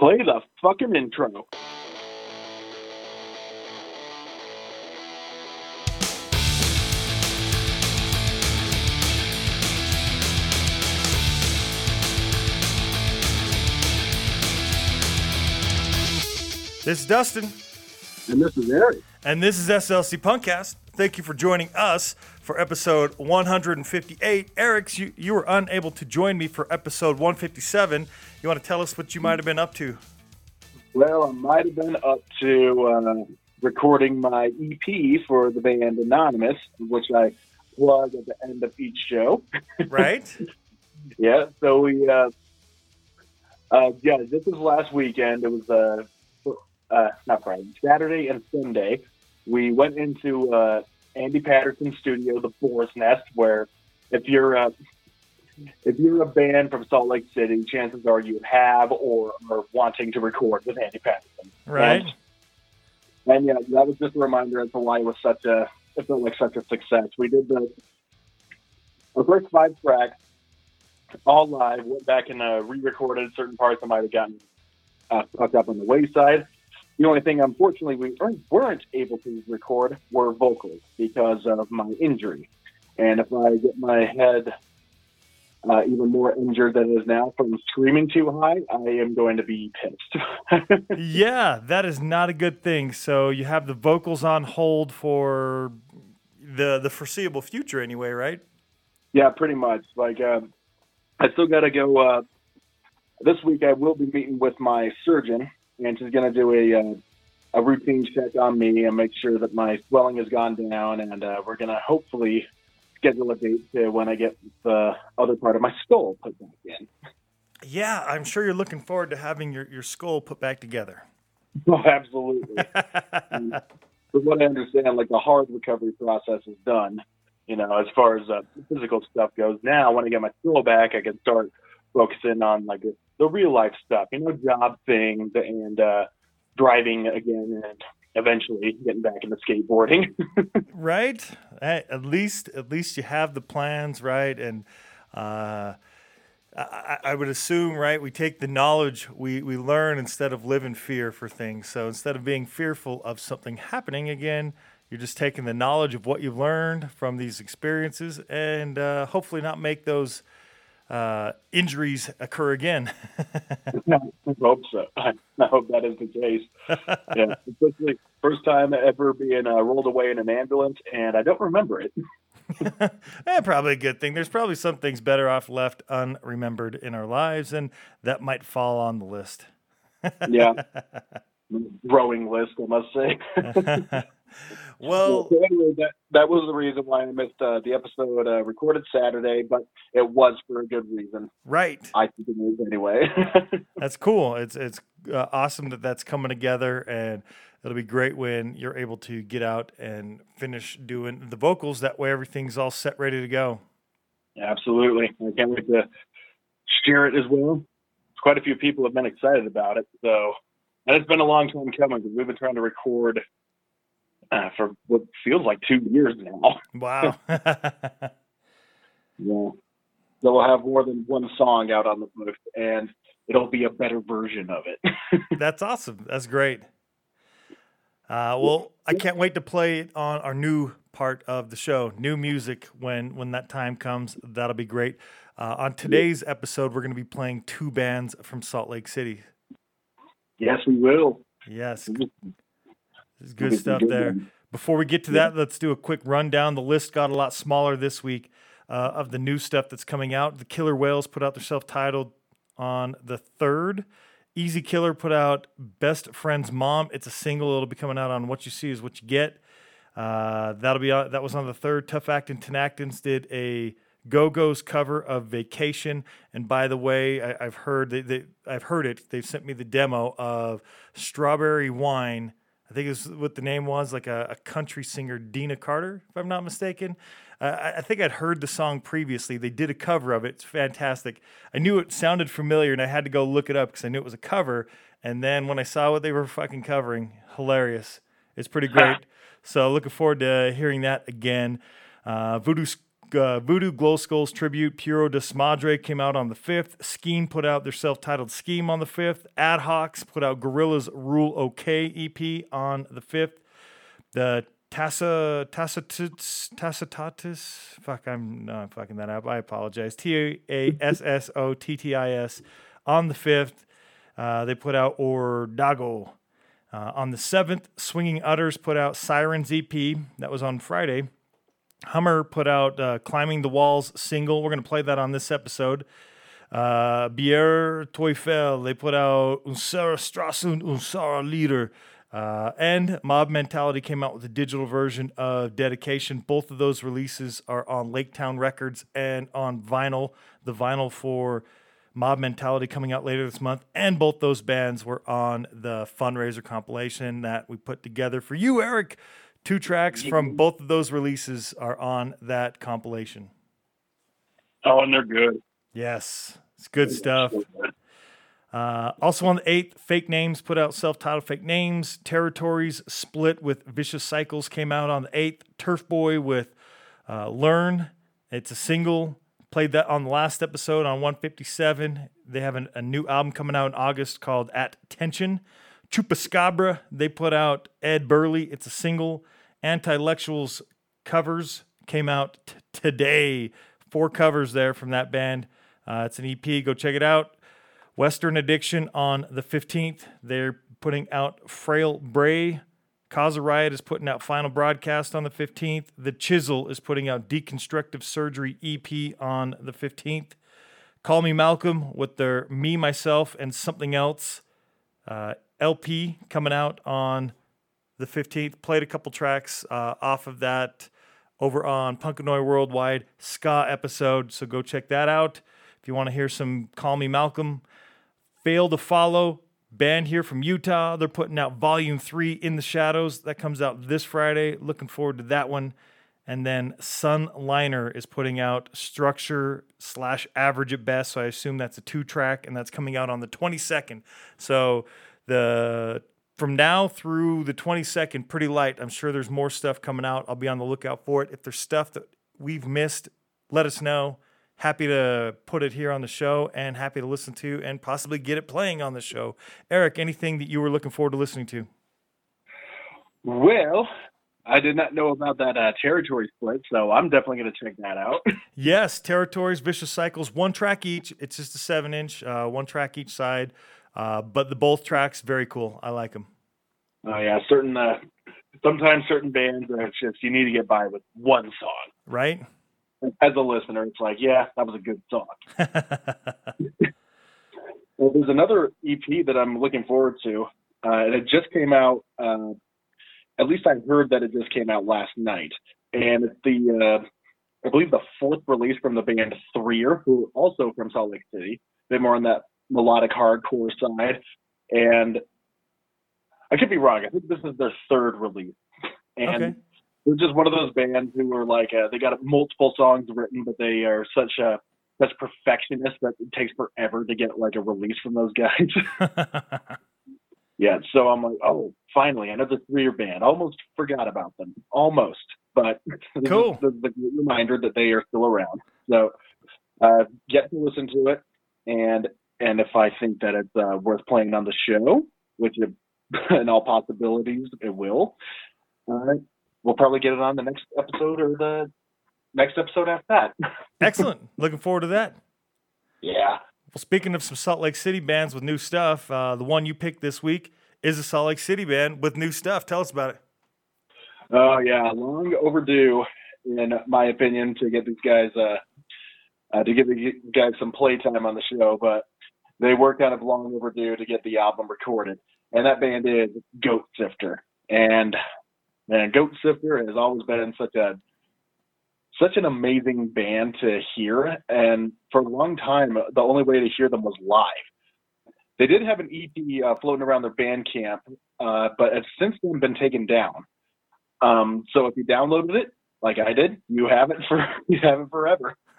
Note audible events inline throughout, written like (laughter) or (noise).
Play the fucking intro. This is Dustin, And this is Eric. and this is SLC Punkcast. Thank you for joining us for episode 158. Eric, you, you were unable to join me for episode 157. You want to tell us what you might have been up to? Well, I might have been up to uh, recording my EP for the band Anonymous, which I plug at the end of each show. (laughs) Right? Yeah, so we, uh, uh, yeah, this was last weekend. It was, uh, uh, not Friday, Saturday and Sunday. We went into uh, Andy Patterson studio, the Boar's Nest, where if you're a if you're a band from Salt Lake City, chances are you have or are wanting to record with Andy Patterson. right? And, and yeah, that was just a reminder as to why it was such a it felt like such a success. We did the the first five tracks all live. Went back and uh, re-recorded certain parts that might have gotten uh, fucked up on the wayside. The only thing, unfortunately, we weren't- able to record were vocals because of my injury. And if I get my head uh, even more injured than it is now from screaming too high, I am going to be pissed. (laughs) Yeah, that is not a good thing. So you have the vocals on hold for the the foreseeable future, anyway, right? Yeah, pretty much. Like, uh, I still got to go. Uh, this week, I will be meeting with my surgeon, and she's going to do a uh, a routine check on me and make sure that my swelling has gone down, and uh, we're going to hopefully schedule a date to when I get the other part of my skull put back in. Yeah, I'm sure you're looking forward to having your, your skull put back together. (laughs) Oh, absolutely. (laughs) From what I understand, like the hard recovery process is done. You know, as far as uh, physical stuff goes. Now, when I get my skull back, I can start focusing on like the real life stuff. You know, job things and uh, driving again, and eventually getting back into skateboarding. (laughs) right at least at least you have the plans right and uh, I, I- would assume right we take the knowledge we, we learn instead of live in fear for things so instead of being fearful of something happening again you're just taking the knowledge of what you've learned from these experiences and uh, hopefully not make those uh, injuries occur again (laughs) I hope so. I hope that is the case. Yeah, (laughs) especially first time ever being uh, rolled away in an ambulance, and I don't remember it. (laughs) Eh, probably a good thing. There's probably some things better off left unremembered in our lives, and that might fall on the list. Yeah, growing list, I must say. (laughs) well, So anyway, that that was the reason why I missed uh, the episode uh, recorded Saturday, but it was for a good reason. right. I think it is anyway. (laughs) That's cool. It's it's uh, awesome that that's coming together, and it'll be great when you're able to get out and finish doing the vocals. That way, everything's all set, ready to go. Absolutely, I can't wait to share it as well. Quite a few people have been excited about it, so and it's been a long time coming because we've been trying to record uh, for what feels like two years now. Wow. (laughs) (laughs) Yeah. So we'll have more than one song out on the books, and it'll be a better version of it. (laughs) That's awesome. That's great. Uh, well, I can't wait to play it on our new part of the show, new music. When when that time comes, that'll be great. Uh, on today's episode, we're going to be playing two bands from Salt Lake City. yes, we will. Yes, there's good stuff there. Before we get to that, let's do a quick rundown. The list got a lot smaller this week uh, of the new stuff that's coming out. The Killer Whales put out their self-titled on the third. Easy Killer put out Best Friend's Mom. It's a single. It'll be coming out on What You See Is What You Get. Uh, that'll be on, that was on the third. Tough Actin' Tenactins did a Go Go's cover of Vacation. And by the way, I, I've heard they, they, I've heard it. They've sent me the demo of Strawberry Wine. I think is what the name was, like a, a country singer, Deana Carter, if I'm not mistaken. Uh, I, I think I'd heard the song previously. They did a cover of it. It's fantastic. I knew it sounded familiar, and I had to go look it up because I knew it was a cover. And then when I saw what they were fucking covering, hilarious. It's pretty great. so looking forward to hearing that again. Uh, Voodoo uh, Voodoo Glow Skulls tribute Puro Desmadre came out on the 5th. Scheme put out their self titled Scheme on the 5th. Ad Hocs put out Gorilla's Rule OK EP on the 5th. The Tassa Tacitus Tacitatis. Fuck, I'm not fucking that up. I apologize. T A S S O T T I S on the 5th. Uh, they put out Ordago. Uh, on the 7th, Swinging Utters put out Sirens EP. That was on Friday. Hummer put out uh, Climbing the Walls single. We're going to play that on this episode. Uh, Bier Teufel, they put out Unsara Strassen, Unsara Leader. Uh, and Mob Mentality came out with a digital version of Dedication. Both of those releases are on Laketown Records and on vinyl. The vinyl for Mob Mentality coming out later this month. And both those bands were on the fundraiser compilation that we put together for you, Eric. Two tracks from both of those releases are on that compilation. Oh, and they're good. Yes, it's good stuff. Uh, also on the 8th, Fake Names put out self titled Fake Names. Territories split with Vicious Cycles came out on the 8th. Turf Boy with uh, Learn. It's a single. Played that on the last episode on 157. They have an, a new album coming out in August called At Tension. Chupacabra, they put out Ed Burley. It's a single. Antilectuals covers came out t- today. Four covers there from that band. Uh, it's an EP. Go check it out. Western Addiction on the 15th. They're putting out Frail Bray. Cause a Riot is putting out Final Broadcast on the 15th. The Chisel is putting out Deconstructive Surgery EP on the 15th. Call Me Malcolm with their Me, Myself, and Something Else uh, LP coming out on the 15th. Played a couple tracks uh, off of that over on Punkanoid Worldwide ska episode, so go check that out. If you want to hear some Call Me Malcolm, Fail to Follow, band here from Utah. They're putting out Volume 3 in the Shadows. That comes out this Friday. Looking forward to that one. And then Sunliner is putting out Structure slash Average at Best. So I assume that's a two track, and that's coming out on the 22nd. So the from now through the 22nd, pretty light. I'm sure there's more stuff coming out. I'll be on the lookout for it. If there's stuff that we've missed, let us know. Happy to put it here on the show and happy to listen to and possibly get it playing on the show. Eric, anything that you were looking forward to listening to? Well, I did not know about that uh, territory split, so I'm definitely going to check that out. (laughs) yes, territories, vicious cycles, one track each. It's just a seven inch, uh, one track each side. Uh, but the both tracks very cool. I like them. Oh yeah, certain. Uh, sometimes certain bands, it's just you need to get by with one song. Right. As a listener, it's like, yeah, that was a good song. (laughs) well, there's another EP that I'm looking forward to, uh, and it just came out. Uh, at least I heard that it just came out last night, and it's the, uh, I believe, the fourth release from the band Threer, who are also from Salt Lake City. A bit more on that melodic hardcore side. And I could be wrong. I think this is their third release. And okay. they're just one of those bands who are like, uh, they got multiple songs written, but they are such a, such perfectionists that it takes forever to get like a release from those guys. (laughs) yeah. So I'm like, oh, finally, another three-year band. Almost forgot about them. Almost. But (laughs) cool. the, the reminder that they are still around. So uh, get to listen to it. And and if I think that it's uh, worth playing on the show, which it, (laughs) in all possibilities it will, uh, we'll probably get it on the next episode or the next episode after that. (laughs) Excellent. Looking forward to that. Yeah. Well, speaking of some Salt Lake City bands with new stuff, uh, the one you picked this week is a Salt Lake City band with new stuff. Tell us about it. Oh yeah, long overdue, in my opinion, to get these guys uh, uh, to give the guys some playtime on the show. But they were kind of long overdue to get the album recorded. And that band is Goat Sifter. And man, Goat Sifter has always been such a such an amazing band to hear. And for a long time, the only way to hear them was live. They did have an EP uh, floating around their Bandcamp, uh, but it's since then been taken down. Um, so if you downloaded it, like I did, you have it for (laughs) you have it forever. (laughs)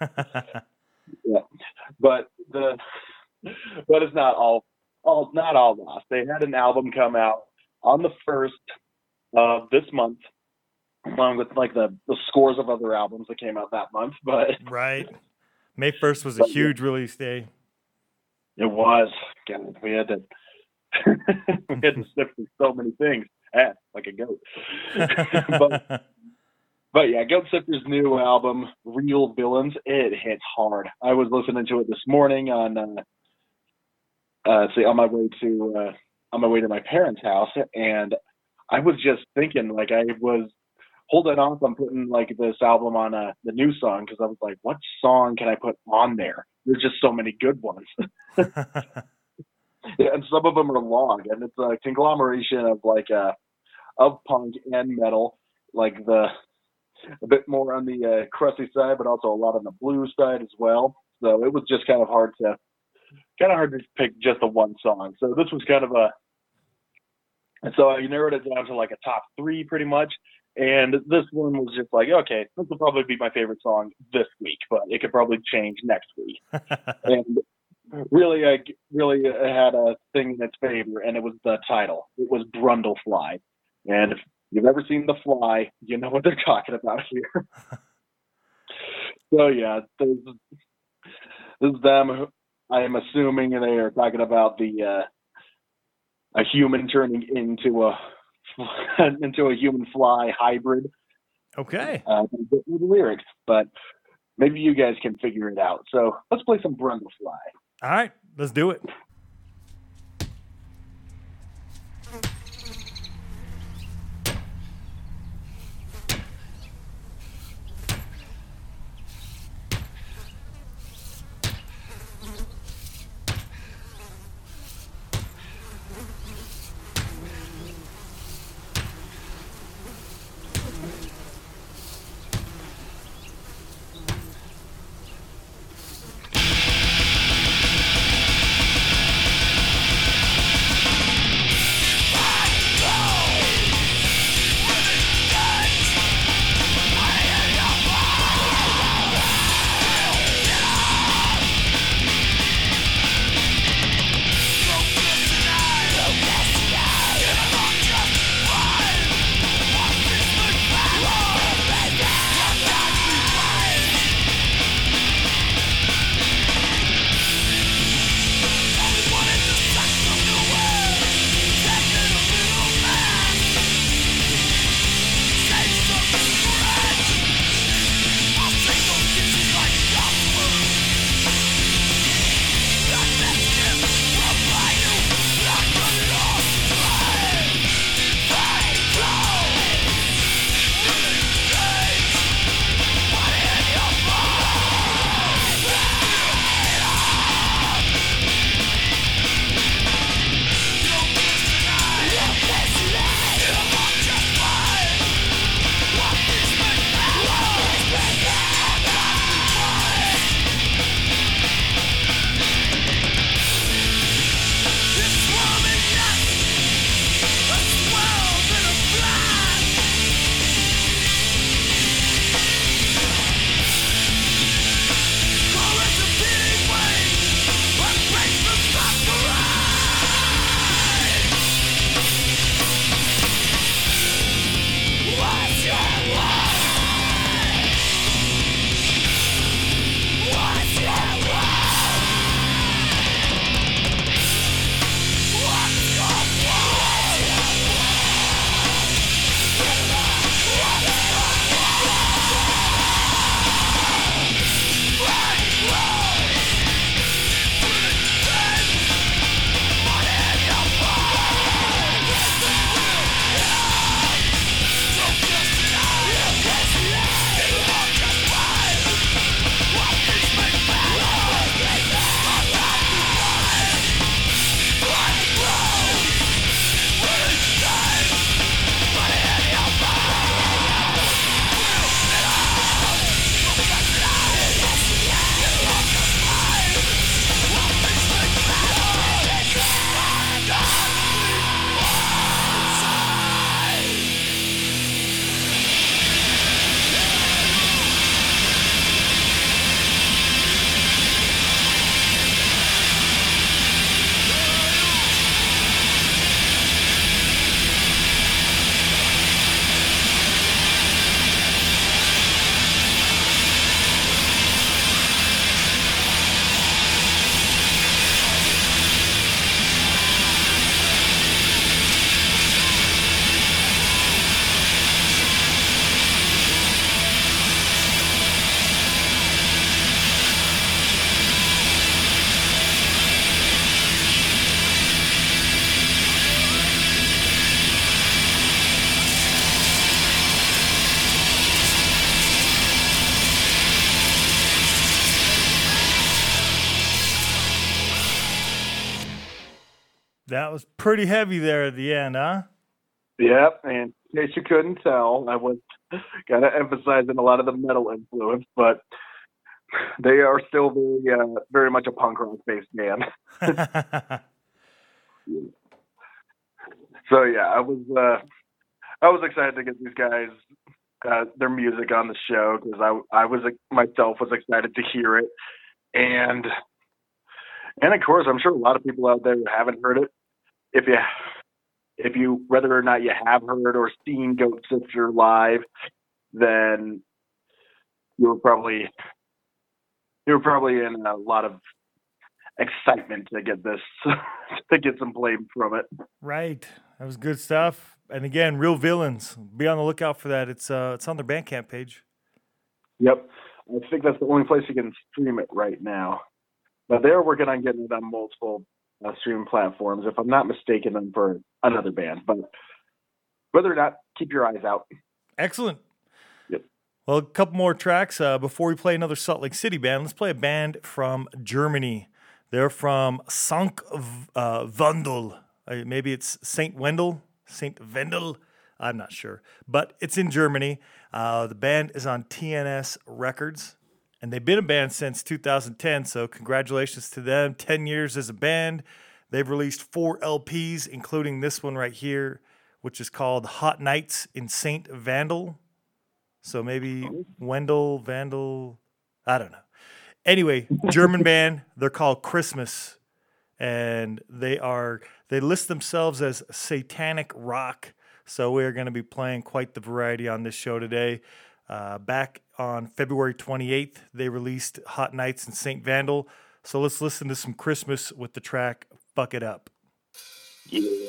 yeah, but the (laughs) but it's not all all not all lost. They had an album come out on the first of this month, along with like the the scores of other albums that came out that month. (laughs) But right, May first was a huge release day. It was. God, we had to (laughs) we had to sift through so many things. Eh, like a goat. but but yeah, Goat Sifter's new album, Real Villains, it hits hard. I was listening to it this morning on uh uh see on my way to uh on my way to my parents' house and I was just thinking like I was holding off on putting like this album on uh, the new song because I was like, what song can I put on there? There's just so many good ones. (laughs) yeah, and some of them are long, and it's a conglomeration of like uh of punk and metal, like the a bit more on the uh, crusty side, but also a lot on the blues side as well. So it was just kind of hard to kind of hard to pick just the one song. So this was kind of a and so I narrowed it down to like a top three pretty much. And this one was just like, okay, this will probably be my favorite song this week, but it could probably change next week. (laughs) and really, I really uh, had a thing in its favor, and it was the title. It was Brundlefly. And if you've ever seen The Fly, you know what they're talking about here. (laughs) so yeah, this, this is them. I am assuming they are talking about the uh, a human turning into a (laughs) into a human fly hybrid. Okay. Uh, with the lyrics, but maybe you guys can figure it out. So let's play some Brundlefly. All right, let's do it. Pretty heavy there at the end, huh? Yep, and in case you couldn't tell, I was kind of emphasizing a lot of the metal influence, but they are still very, uh, very much a punk rock based band. (laughs) so yeah, I was, uh, I was excited to get these guys uh, their music on the show because I, I was myself was excited to hear it, and and of course, I'm sure a lot of people out there haven't heard it. If you if you whether or not you have heard or seen Goat Sifter live, then you were probably you were probably in a lot of excitement to get this (laughs) to get some blame from it. Right. That was good stuff. And again, real villains. Be on the lookout for that. It's uh it's on their Bandcamp page. Yep. I think that's the only place you can stream it right now. But they're working on getting it on multiple uh, streaming platforms, if I'm not mistaken, them for another band. But whether or not, keep your eyes out. Excellent. Yep. Well, a couple more tracks uh, before we play another Salt Lake City band. Let's play a band from Germany. They're from Sankt uh, Wendel. Uh, maybe it's Saint Wendel, Saint Wendel. I'm not sure, but it's in Germany. Uh, the band is on TNS Records and they've been a band since 2010. So congratulations to them. 10 years as a band. They've released four LPs, including this one right here, which is called Hot Nights in Saint Vandal. So maybe Wendell, Vandal, I don't know. Anyway, German band. They're called Christmas, and they are they list themselves as satanic rock. So we are going to be playing quite the variety on this show today. Uh, back on February 28th, they released Hot Nights in St. Vandal. So let's listen to some Christmas with the track Fuck It Up. Yeah.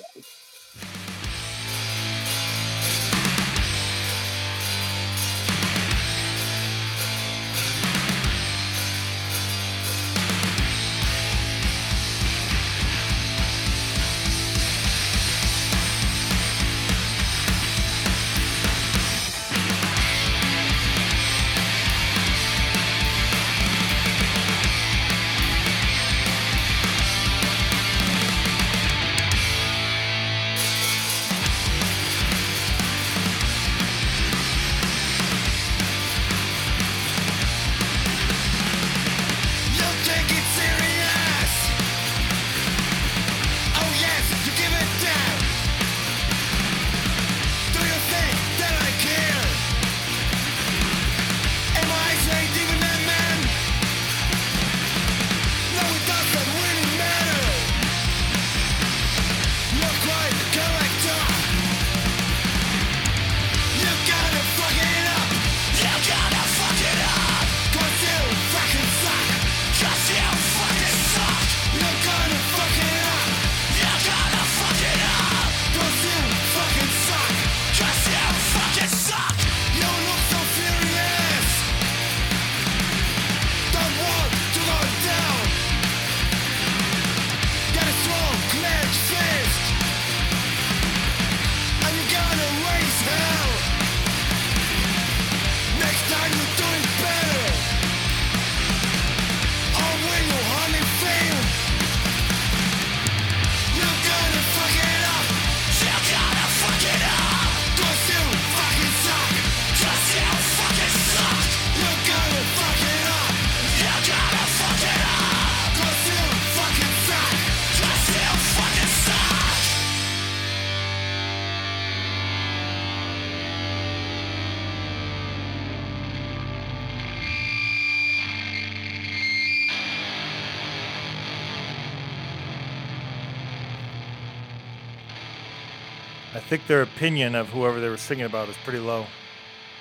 Their opinion of whoever they were singing about is pretty low.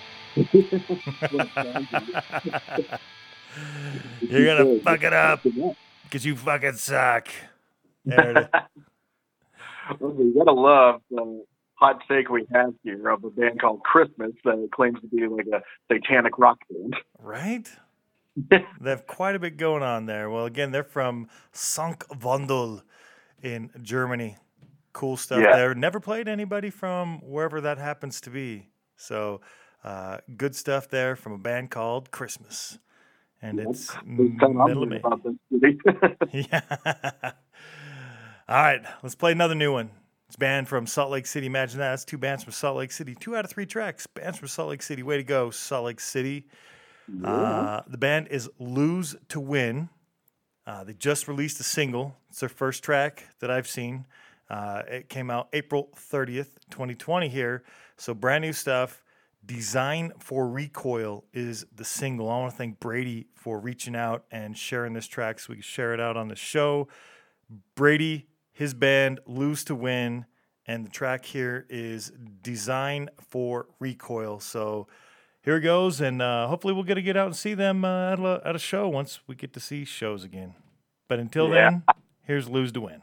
(laughs) You're gonna fuck it up because you fucking suck. (laughs) well, you gotta love the hot take we have here of a band called Christmas that claims to be like a satanic rock band. Right? (laughs) they have quite a bit going on there. Well, again, they're from Sankt Wandel in Germany cool stuff yeah. there. Never played anybody from wherever that happens to be. So uh, good stuff there from a band called Christmas. And it's middle of May. (laughs) yeah. (laughs) All right, let's play another new one. It's band from Salt Lake City. Imagine that. It's two bands from Salt Lake City. Two out of three tracks. Bands from Salt Lake City. Way to go, Salt Lake City. Yeah. Uh, the band is Lose to Win. Uh, they just released a single. It's their first track that I've seen. Uh, it came out April 30th, 2020 here. So brand new stuff. Design for Recoil is the single. I want to thank Brady for reaching out and sharing this track so we can share it out on the show. Brady, his band, Lose to Win, and the track here is Design for Recoil. So here it goes, and uh, hopefully we'll get to get out and see them uh, at, a, at a show once we get to see shows again. But until yeah. then, here's Lose to Win.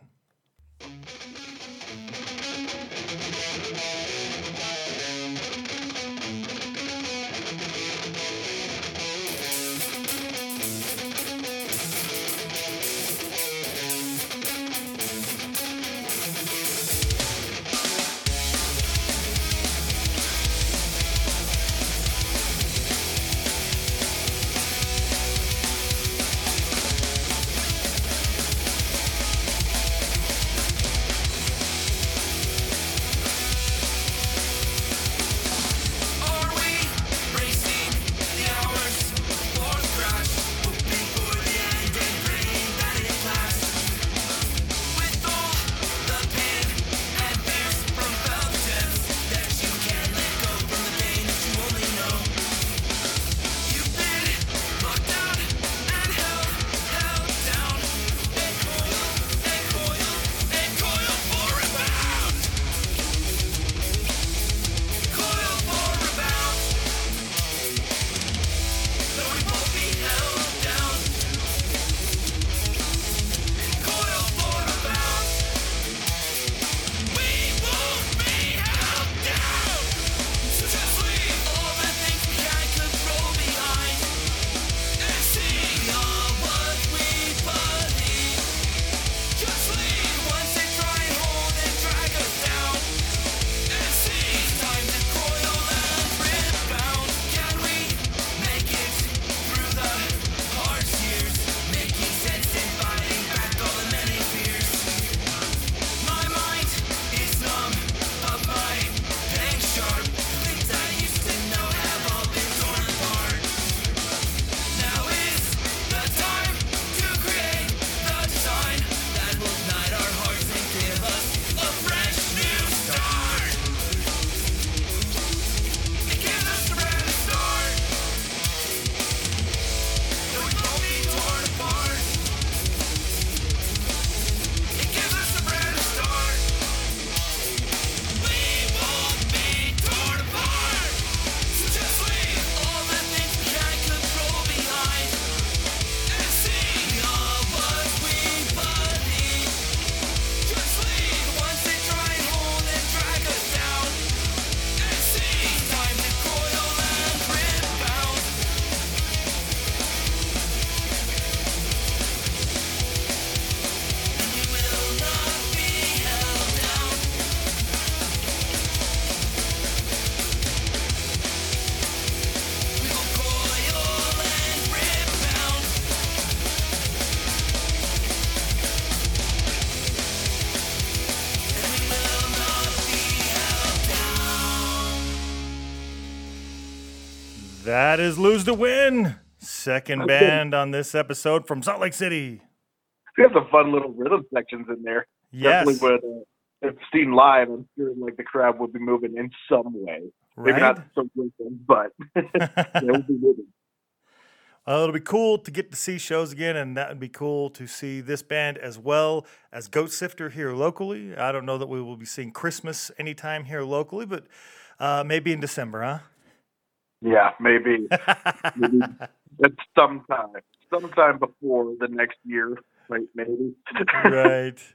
That is Lose to Win. Second band on this episode from Salt Lake City. We have some fun little rhythm sections in there. Yes. Definitely would, uh, if seen live, I'm sure like the crowd would be moving in some way. Right? Maybe not so rhythm, but (laughs) they would be moving. Well, it'll be cool to get to see shows again, and that would be cool to see this band as well as Goat Sifter here locally. I don't know that we will be seeing Christmas anytime here locally, but uh, maybe in December, huh? Yeah, maybe. (laughs) maybe it's sometime, sometime before the next year, right? Maybe. right. (laughs)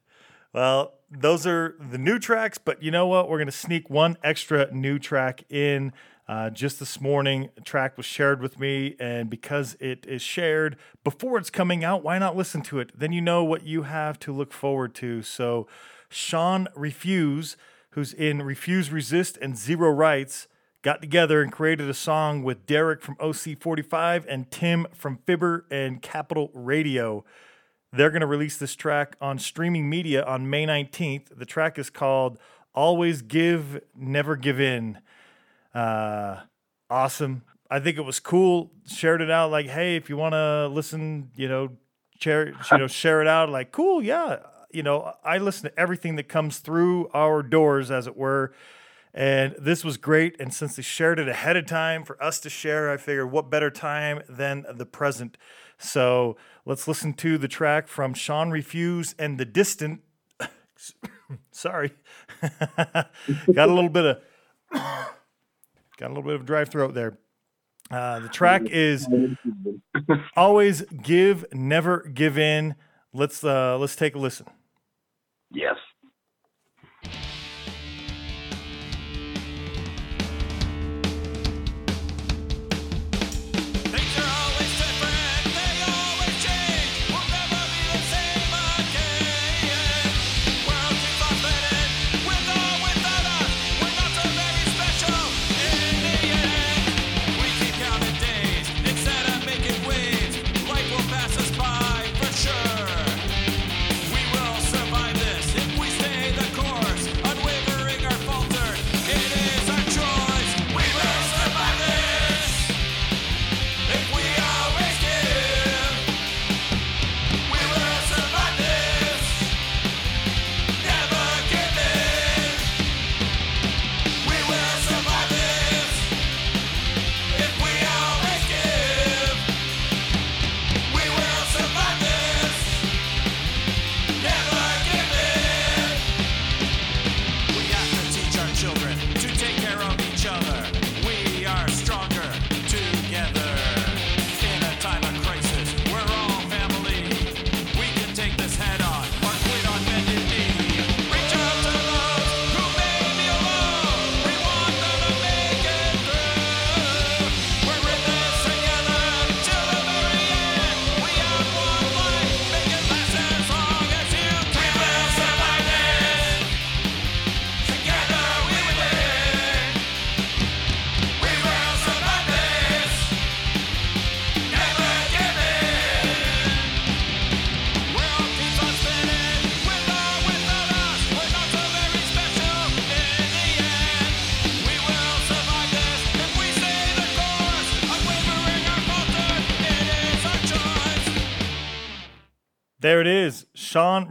Well, those are the new tracks, but you know what? We're going to sneak one extra new track in. Uh, just this morning, a track was shared with me, and because it is shared before it's coming out, why not listen to it? Then you know what you have to look forward to. So, Sean Refuse, who's in Refuse Resist and Zero Rights, got together and created a song with Derek from OC45 and Tim from Fibber and Capital Radio. They're going to release this track on streaming media on May 19th. The track is called Always Give, Never Give In. Uh, awesome. I think it was cool. Shared it out like, hey, if you want to listen, you know, share, you know, (laughs) share it out. Like, cool, yeah. You know, I listen to everything that comes through our doors, as it were. And this was great. And since they shared it ahead of time for us to share, I figured what better time than the present. So let's listen to the track from Sean Refuse and the Distant. (coughs) Sorry, (laughs) got a little bit of (coughs) got a little bit of dry throat there. Uh, the track is always give, never give in. Let's uh, let's take a listen. Yes.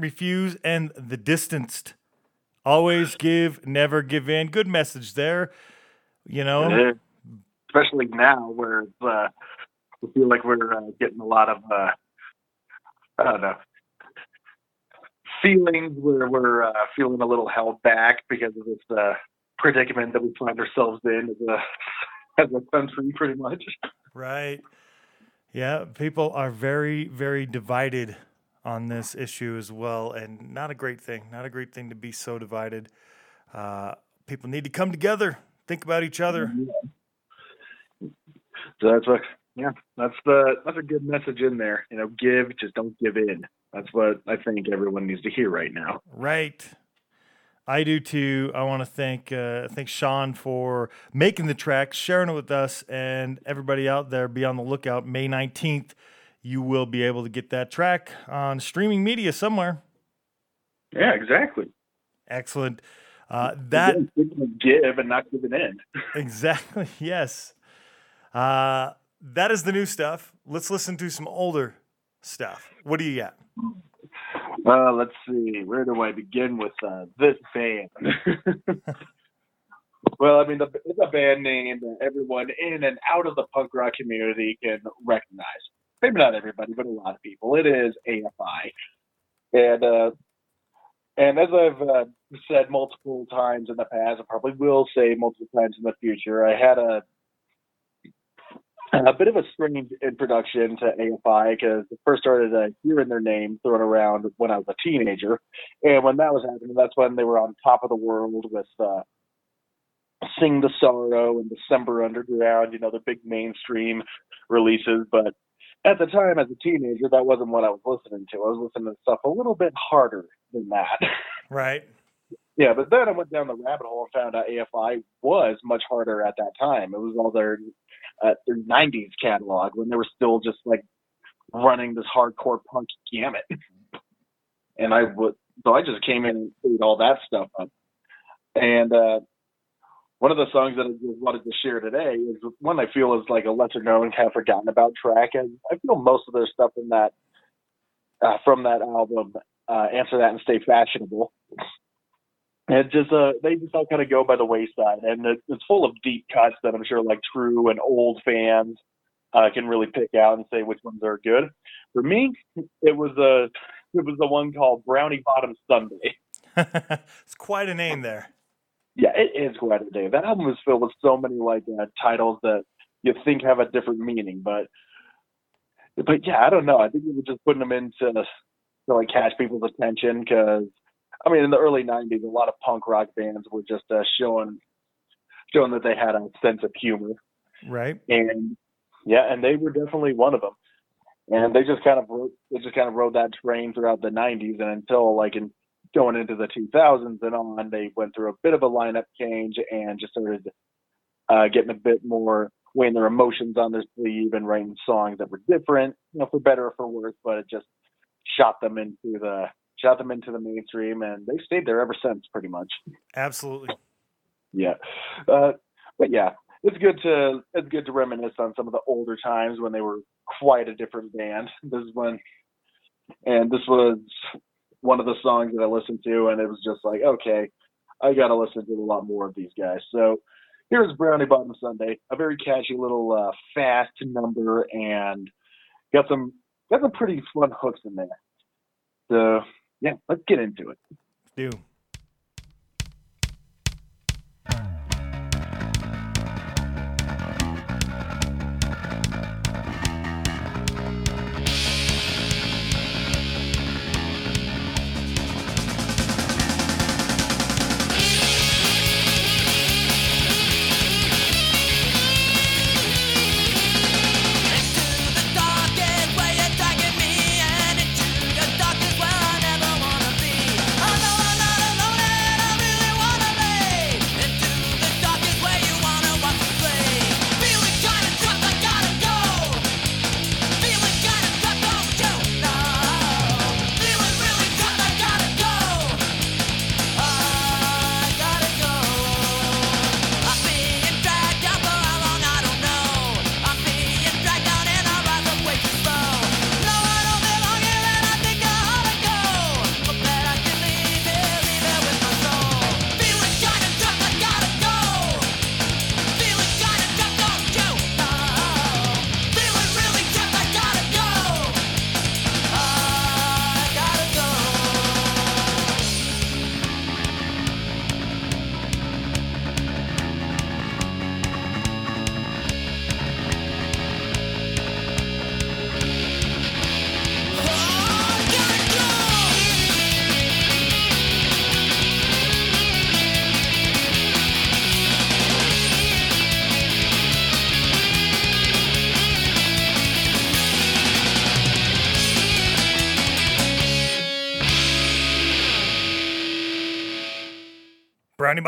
Refuse and the Distanced. Always give, never give in. Good message there. You know, especially now where uh, we feel like we're uh, getting a lot of uh, I don't know feelings where we're uh, feeling a little held back because of this uh, predicament that we find ourselves in as a (laughs) as a country, pretty much. Right. Yeah, people are very, very divided on this issue as well, and not a great thing. Not a great thing to be so divided. Uh, people need to come together, think about each other. So that's what, yeah, that's the that's a good message in there. You know, give, just don't give in. That's what I think everyone needs to hear right now. Right. I do too. I want to thank uh, thank Sean for making the track, sharing it with us, and everybody out there. Be on the lookout. May nineteenth you will be able to get that track on streaming media somewhere. Yeah, exactly. Excellent. Uh, that give and not give an end. (laughs) exactly. (laughs) Yes. Uh, that is the new stuff. Let's listen to some older stuff. What do you got? Uh, let's see. Where do I begin with uh, this band? (laughs) well, I mean, the, it's a band name that everyone in and out of the punk rock community can recognize maybe not everybody, but a lot of people. It is AFI, and uh, and as I've uh, said multiple times in the past, I probably will say multiple times in the future, I had a a bit of a strange introduction to AFI because I first started uh, hearing their name thrown around when I was a teenager, and when that was happening, that's when they were on top of the world with. Uh, Sing the Sorrow and December Underground, you know, the big mainstream releases. But at the time as a teenager, that wasn't what I was listening to. I was listening to stuff a little bit harder than that. (laughs) Right. yeah, but then I went down the rabbit hole and found out AFI was much harder at that time. It was all their uh, their '90s catalog when they were still just like running this hardcore punk gamut. (laughs) And I would, so I just came in and ate all that stuff up. And uh, one of the songs that I just wanted to share today is one I feel is like a lesser known, kind of forgotten about track. And I feel most of their stuff in that, uh, from that album, uh, Answer That and Stay Fashionable. And just uh, they just all kind of go by the wayside, and it, it's full of deep cuts that I'm sure like true and old fans uh, can really pick out and say which ones are good. For me, it was a it was the one called Brownie Bottom Sundae. (laughs) it's quite a name there. Yeah, it is quite a name. That album is filled with so many like uh, titles that you think have a different meaning, but but yeah, I don't know. I think we were just putting them into to like catch people's attention because I mean, in the early '90s, a lot of punk rock bands were just uh, showing showing that they had a sense of humor, right? And yeah, and they were definitely one of them. And they just kind of they just kind of rode that train throughout the '90s, and until like in going into the 2000s and on, they went through a bit of a lineup change and just started uh, getting a bit more weighing their emotions on their sleeve and writing songs that were different, you know, for better or for worse. But it just shot them into the shot them into the mainstream, and they've stayed there ever since, pretty much. Absolutely. Yeah, uh, but yeah, it's good to it's good to reminisce on some of the older times when they were quite a different band. This is when, and this was one of the songs that I listened to, and it was just like, okay, I got to listen to a lot more of these guys. So here's Brownie Bottom Sundae, a very catchy little uh, fast number, and got some got some pretty fun hooks in there. So yeah, let's get into it. Do.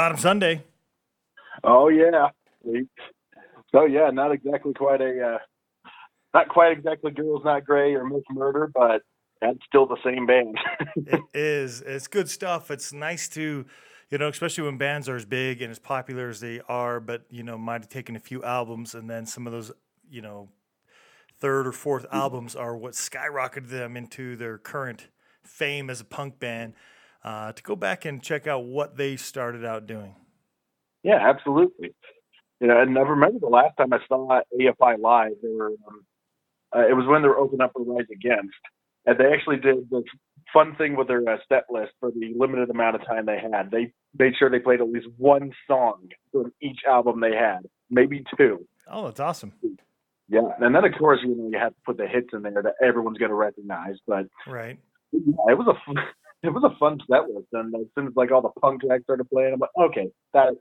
Bottom Sundae. Oh yeah. So yeah, not exactly quite a, uh, not quite exactly Girl's Not Grey or Miss Murder, but that's still the same band. (laughs) it is. It's good stuff. It's nice to, you know, especially when bands are as big and as popular as they are, but you know, might have taken a few albums and then some of those, you know, third or fourth albums are what skyrocketed them into their current fame as a punk band uh, to go back and check out what they started out doing. Yeah, absolutely. You know, and I remember the last time I saw AFI live, they were um, uh, it was when they were opening up for Rise Against, and they actually did the fun thing with their uh, set list for the limited amount of time they had. They made sure they played at least one song from each album they had, maybe two. Oh, that's awesome. Yeah, and then of course you know you have to put the hits in there that everyone's going to recognize. But right, yeah, it was a it was a fun set list, and as soon as like all the punk tracks started playing, I'm like, okay, that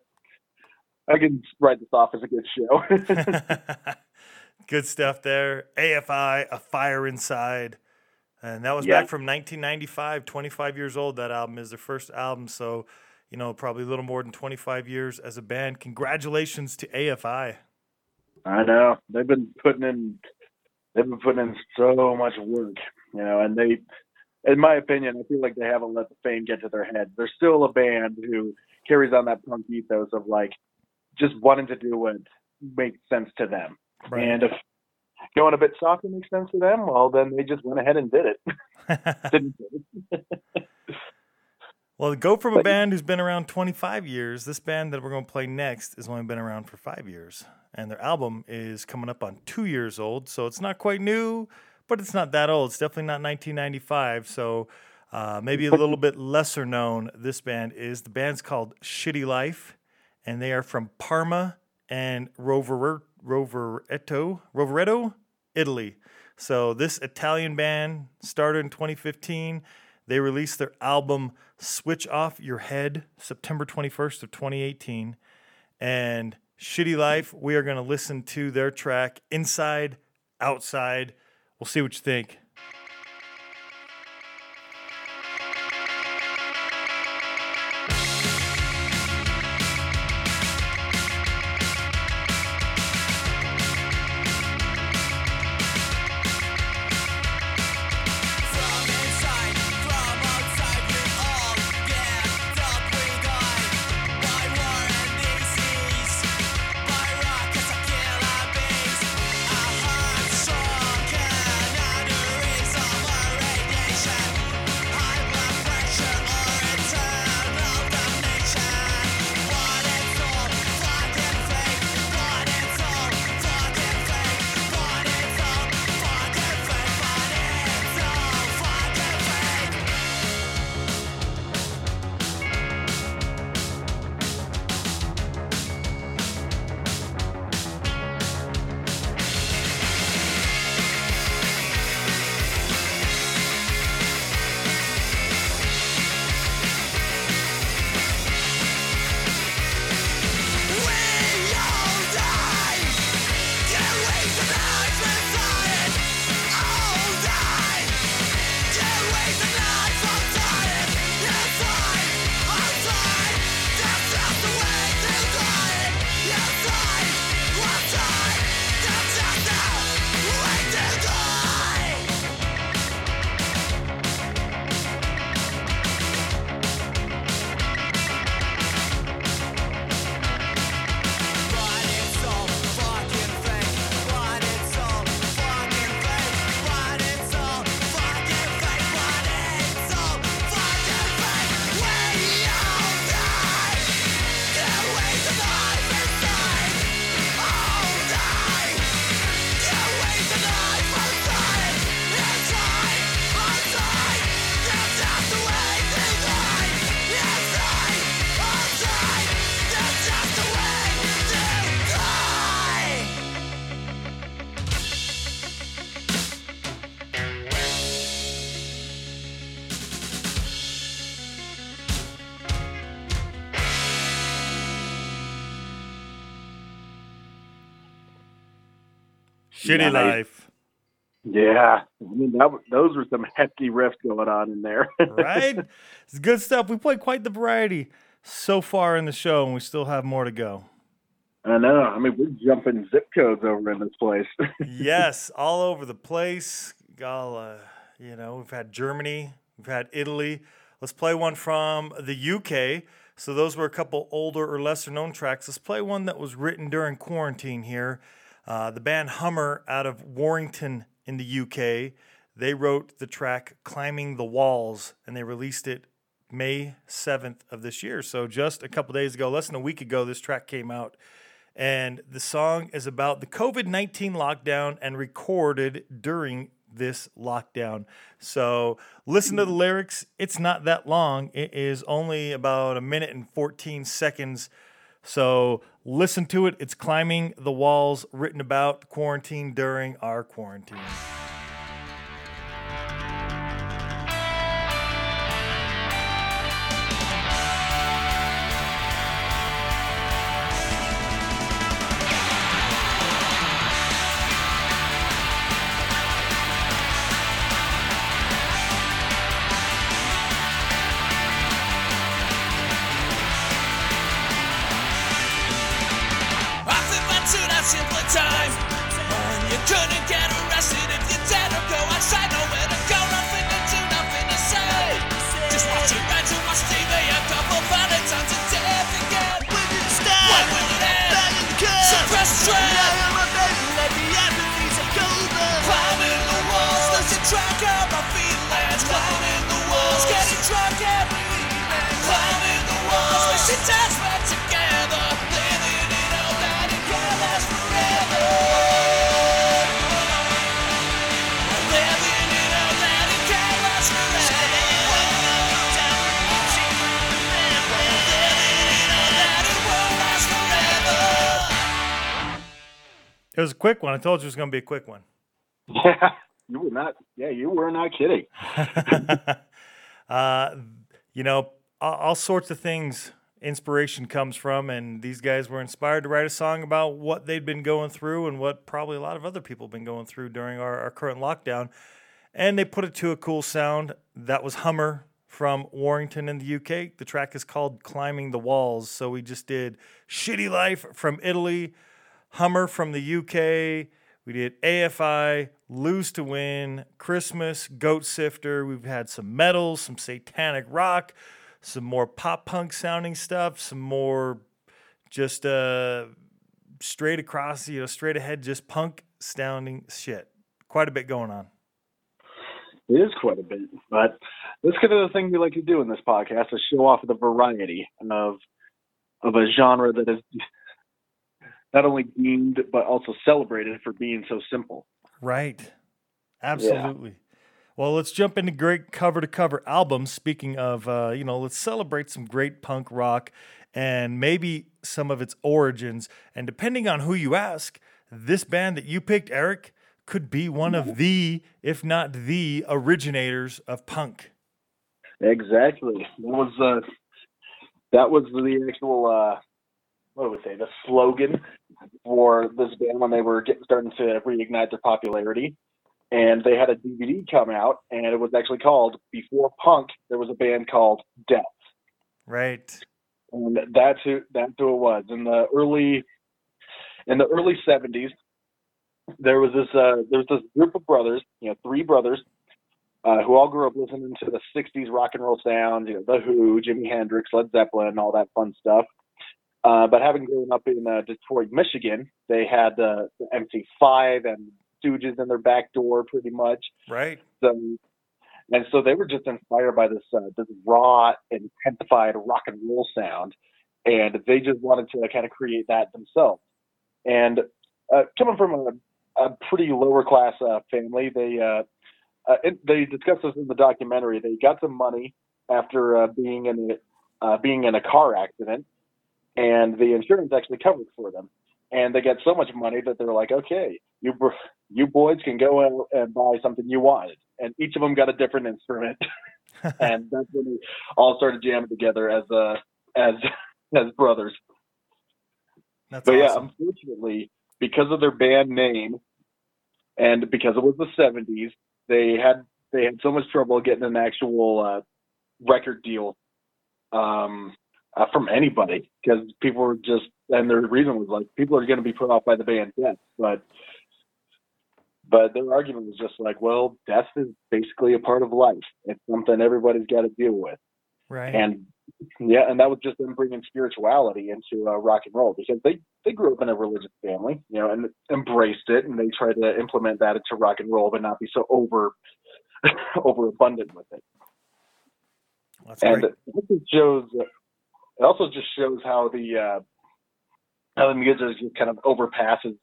I can write this off as a good show. (laughs) good stuff there. AFI, a fire inside. And that was yeah. back from 1995, 25 years old. That album is their first album. So, you know, probably a little more than 25 years as a band. Congratulations to AFI. I know. They've been putting in they've been putting in so much work, you know, and they, in my opinion, I feel like they haven't let the fame get to their head. They're still a band who carries on that punk ethos of like just wanting to do what makes sense to them. Right. And if going a bit softer makes sense to them, well, then they just went ahead and did it. (laughs) (laughs) (laughs) Well, go from a band who's been around 25 years. This band that we're going to play next has only been around for five years, and their album is coming up on two years old. So it's not quite new, but it's not that old. It's definitely not 1995. So uh, maybe a little bit lesser known. This band is the band's called Shitty Life, and they are from Parma and Rover Rovereto, Rovereto, Italy. So this Italian band started in 2015. They released their album Switch Off Your Head September 21st of 2018. And Shitty Life, we are going to listen to their track Inside Outside. We'll see what you think. Shitty nice. life. Yeah, I mean that, those were some hefty riffs going on in there. (laughs) right, it's good stuff. We played quite the variety so far in the show, and we still have more to go. I know. I mean, we're jumping zip codes over in this place. (laughs) yes, all over the place. All, uh, you know, we've had Germany, we've had Italy. Let's play one from the UK. So those were a couple older or lesser known tracks. Let's play one that was written during quarantine here. Uh, the band Hummer out of Warrington in the UK, they wrote the track Climbing the Walls and they released it May 7th of this year. So just a couple days ago, less than a week ago, this track came out. And the song is about the COVID 19 lockdown and recorded during this lockdown. So listen to the lyrics. It's not that long, it is only about a minute and 14 seconds. So listen to it. It's Climbing the Walls, written about quarantine during our quarantine. Told you it was going to be a quick one. (laughs) Yeah, you were not. Yeah, you were not kidding. (laughs) (laughs) uh, you know, all, all sorts of things inspiration comes from, and these guys were inspired to write a song about what they'd been going through and what probably a lot of other people have been going through during our, our current lockdown. And they put it to a cool sound. That was Hummer from Warrington in the UK. The track is called Climbing the Walls. So we just did Shitty Life from Italy, Hummer from the UK. We did AFI, Lose to Win, Christmas, Goat Sifter. We've had some metals, some satanic rock, some more pop punk sounding stuff, some more just uh, straight across, you know, straight ahead, just punk sounding shit. Quite a bit going on. It is quite a bit, but that's kind of the thing we like to do in this podcast: is show off the variety of of a genre that is not only deemed but also celebrated for being so simple. Right. Absolutely. Well, let's jump into great cover to cover albums. Speaking of, uh, you know, let's celebrate some great punk rock and maybe some of its origins. And depending on who you ask, this band that you picked, Eric, could be one of the, if not the, originators of punk. Exactly. That was uh, that was the actual uh, what would we say the slogan for this band when they were getting starting to reignite their popularity. And they had a DVD come out, and it was actually called Before Punk. There was a band called Death, Right. and that's who that's who it was in the early in the early seventies. There was this uh, there was this group of brothers, you know, three brothers, uh, who all grew up listening to the '60s rock and roll sounds, you know, the Who, Jimi Hendrix, Led Zeppelin, all that fun stuff. Uh, but having grown up in uh, Detroit, Michigan, they had uh, the MC5 and Stooges in their back door, pretty much. Right. So, and so they were just inspired by this uh, this raw, intensified rock and roll sound, and they just wanted to kind of create that themselves. And uh, coming from a, a pretty lower class uh, family, they uh, uh, they discuss this in the documentary. They got some money after uh, being in a, uh, being in a car accident, and the insurance actually covered for them. And they got so much money that they're like, okay, you br- you boys can go out and buy something you wanted. And each of them got a different instrument, (laughs) and that's when they all started jamming together as uh, as (laughs) as brothers. That's But yeah, unfortunately, because of their band name and because it was the '70s, they had they had so much trouble getting an actual uh, record deal um, uh, from anybody because people were just and their reason was like people are going to be put off by the band Death, but but their argument was just like, well, death is basically a part of life. It's something everybody's got to deal with. right. And yeah, and that was just them bringing spirituality into uh, rock and roll because they they grew up in a religious family, you know, and embraced it, and they tried to implement that into rock and roll, but not be so over (laughs) overabundant with it. That's And great. just shows. It also just shows how the uh, how the music just kind of overpasses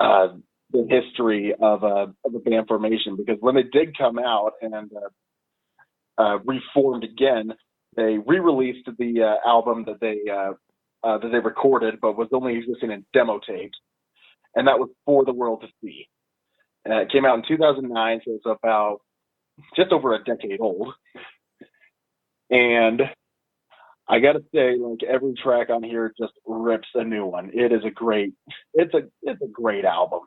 uh, the history of a of a band formation because when they did come out and uh, uh, reformed again, they re-released the uh, album that they uh, uh, that they recorded, but was only existing in demo tapes, and that was for the world to see. Uh, it came out in 2009, so it's about just over a decade old. And I got to say, like every track on here just rips a new one. It is a great, it's a it's a great album.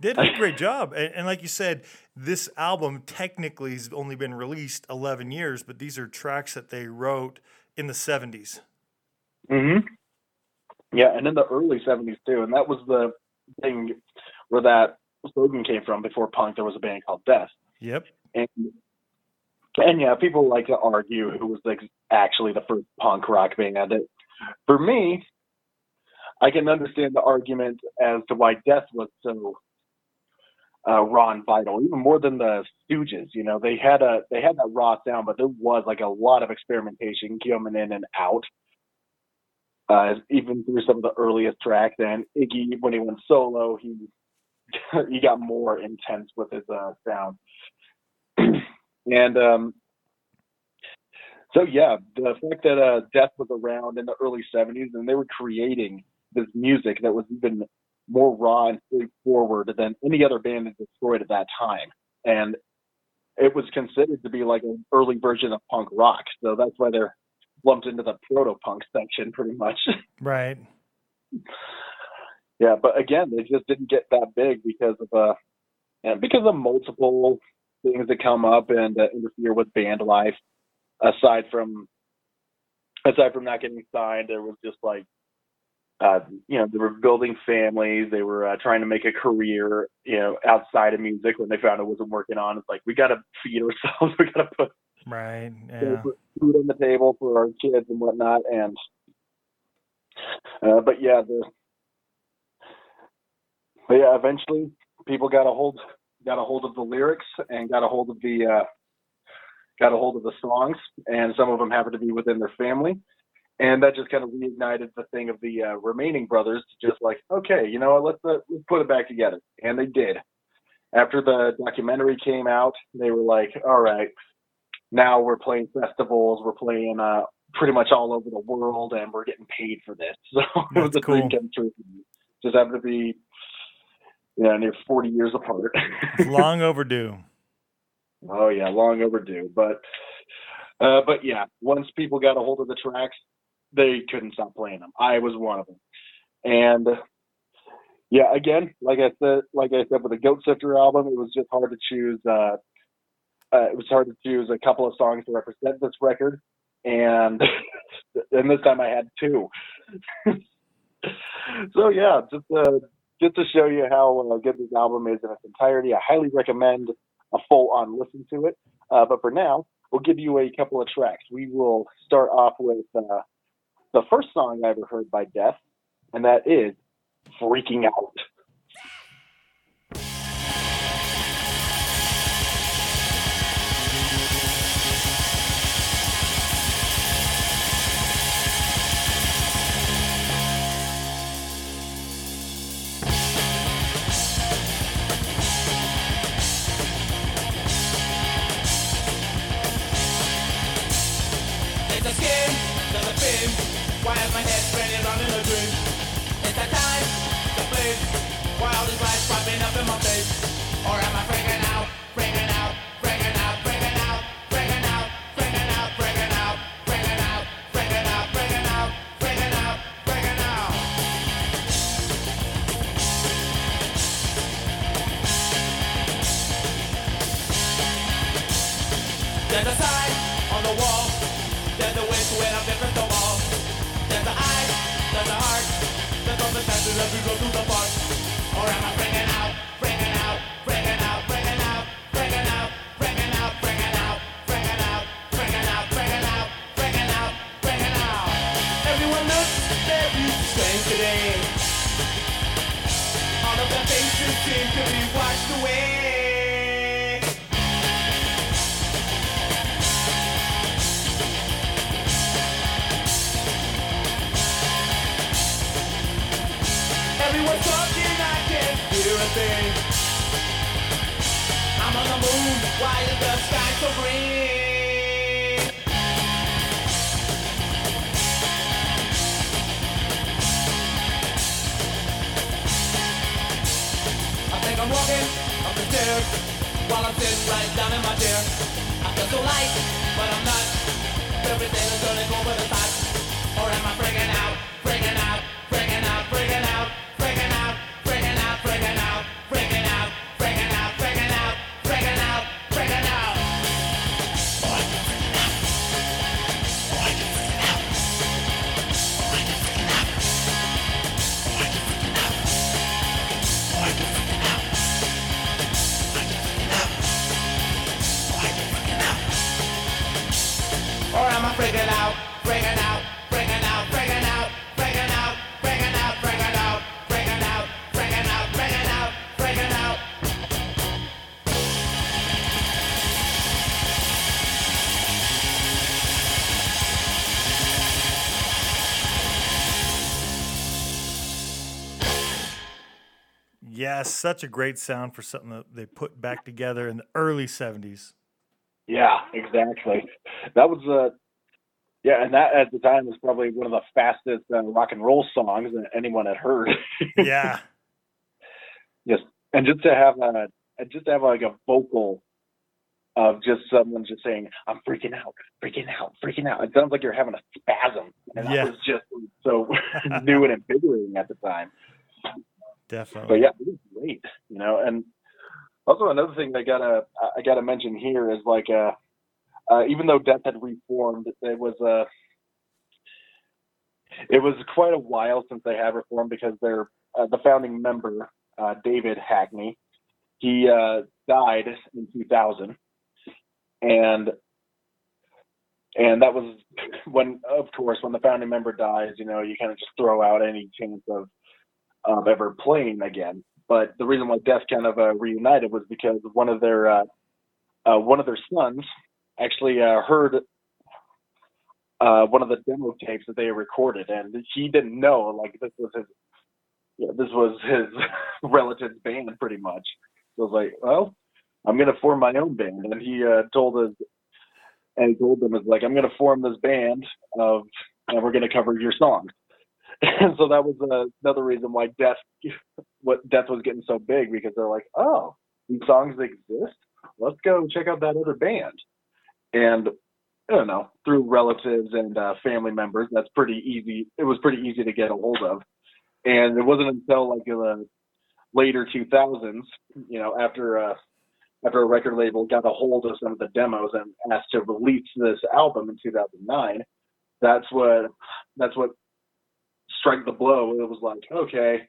Did a (laughs) great job. And, and like you said, this album technically has only been released 11 years, but these are tracks that they wrote in the 70s. Mm-hmm. Yeah, and in the early '70s too, and that was the thing where that slogan came from. Before punk, there was a band called Death, Yep. and and yeah, people like to argue who was like actually the first punk rock band. For me, I can understand the argument as to why Death was so uh, raw and vital, even more than the Stooges. You know, they had a they had that raw sound, but there was like a lot of experimentation coming in and out. Uh, even through some of the earliest tracks, and Iggy, when he went solo, he (laughs) he got more intense with his uh, sound. And um, so, yeah, the fact that uh, Death was around in the early '70s and they were creating this music that was even more raw and straightforward than any other band that destroyed at that time. And it was considered to be like an early version of punk rock. So that's why they're lumped into the proto punk section pretty much. (laughs) Right. yeah, but again, they just didn't get that big because of uh and because of multiple things that come up and uh, interfere with band life. Aside from aside from not getting signed, there was just like uh, you know, they were building families. They were uh, trying to make a career, you know, outside of music. When they found it wasn't working on, it's like we got to feed ourselves. (laughs) we got to put, Right. Yeah. put food on the table for our kids and whatnot. And uh, but yeah, the but yeah, eventually people got a hold got a hold of the lyrics and got a hold of the uh, got a hold of the songs, and some of them happened to be within their family. And that just kind of reignited the thing of the uh, remaining brothers to just like, okay, you know let's uh, let's put it back together, and they did. After the documentary came out, they were like, all right, now we're playing festivals, we're playing uh, pretty much all over the world, and we're getting paid for this. (laughs) So it was That's a dream cool. come true. Just happened to be, you know, near 40 years apart. Long overdue. (laughs) Oh yeah, long overdue. But uh, but yeah, once people got a hold of the tracks, they couldn't stop playing them. I was one of them. And yeah, again, like I said, like I said with the Goat Sifter album, it was just hard to choose. Uh, uh, it was hard to choose a couple of songs to represent this record, and (laughs) and this time I had two. (laughs) so yeah, just uh, just to show you how uh, good this album is in its entirety, I highly recommend a full-on listen to it. Uh, but for now, we'll give you a couple of tracks. We will start off with uh, the first song I ever heard by Death, and that is "Freaking Out." Yes, such a great sound for something that they put back together in the early '70s. Yeah, exactly. That was uh yeah, and that at the time was probably one of the fastest uh, rock and roll songs that anyone had heard. (laughs) Yeah, yes, and just to have a and just to have like a vocal of just someone just saying, "I'm freaking out, freaking out, freaking out." It sounds like you're having a spasm, and Yeah. that was just so (laughs) new and invigorating at the time. But yeah, it was great, you know. And also another thing I gotta I gotta mention here is like uh, uh even though Death had reformed, it was uh it was quite a while since they had reformed because their uh, the founding member uh, David Hackney he uh, died in 2000, and and that was when of course when the founding member dies, you know, you kind of just throw out any chance of of ever playing again. But the reason why Death kind of uh, reunited was because one of their uh, uh, one of their sons actually uh, heard uh, one of the demo tapes that they recorded, and he didn't know like this was his yeah, this was his (laughs) relative's band pretty much. So I was like, well, I'm gonna form my own band, and he uh, told us, and he told them, "Is like I'm gonna form this band of, and we're gonna cover your songs." And so that was uh, another reason why Death, what Death was getting so big because they're like, oh, these songs exist. Let's go check out that other band. And I don't know, through relatives and uh, family members, that's pretty easy. It was pretty easy to get a hold of. And it wasn't until like the later 2000s, you know, after uh, after a record label got a hold of some of the demos and asked to release this album in 2009, that's what that's what strike the blow. It was like, okay,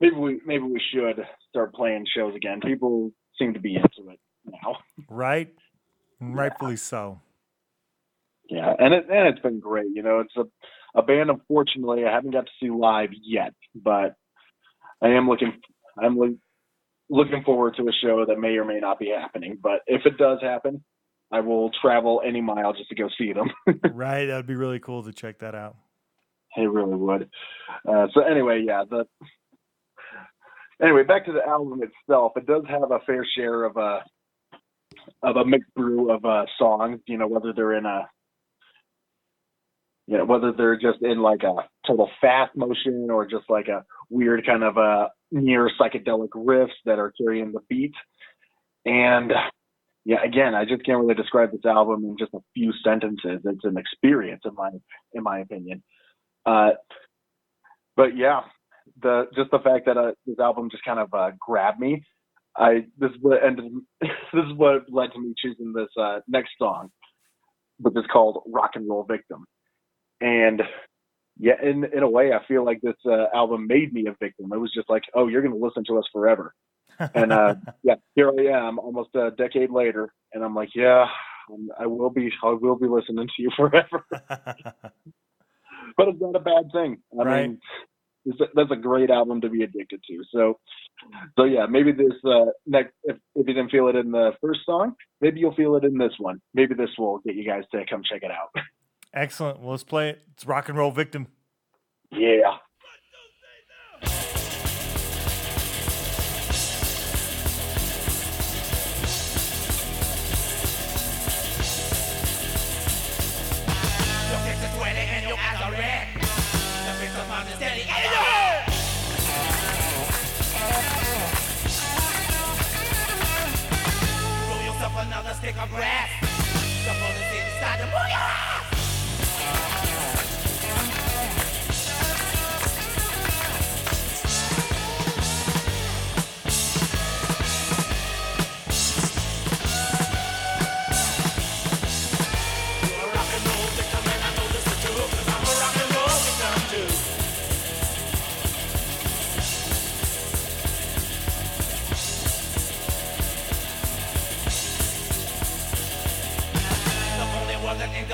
maybe we maybe we should start playing shows again. People seem to be into it now. Right, rightfully so. Yeah, and it and it's been great. You know, it's a a band. Unfortunately, I haven't got to see live yet, but I am looking. I'm loo- looking forward to a show that may or may not be happening. But if it does happen, I will travel any mile just to go see them. (laughs) right, that'd be really cool to check that out. It really would. Uh, so anyway, yeah. The anyway, back to the album itself. It does have a fair share of a of a mixed brew of uh, songs. You know, whether they're in a you know whether they're just in like a total fast motion or just like a weird kind of a near psychedelic riffs that are carrying the beat. And yeah, again, I just can't really describe this album in just a few sentences. It's an experience, in my in my opinion. Uh, but yeah, the just the fact that uh, this album just kind of uh, grabbed me. I this is what ended. (laughs) this is what led to me choosing this uh, next song, which is called "Rock and Roll Victim." And yeah, in in a way, I feel like this uh, album made me a victim. It was just like, oh, you're going to listen to us forever. And uh, (laughs) yeah, here I am, almost a decade later, and I'm like, yeah, I will be, I will be listening to you (laughs) forever. But it's not a bad thing. I Right. mean, a, that's a great album to be addicted to. So, so yeah, maybe this uh, next, if, if you didn't feel it in the first song, maybe you'll feel it in this one. Maybe this will get you guys to come check it out. Excellent. Well, let's play it. It's rock and roll victim. yeah. The. Roll yourself another stick of grass. The police decide to move.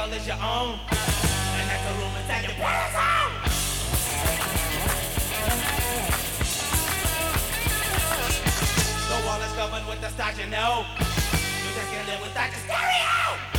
That dull is your own. And that's the room inside your. The wall is covered with the stars you know. You just can't live without your stereo.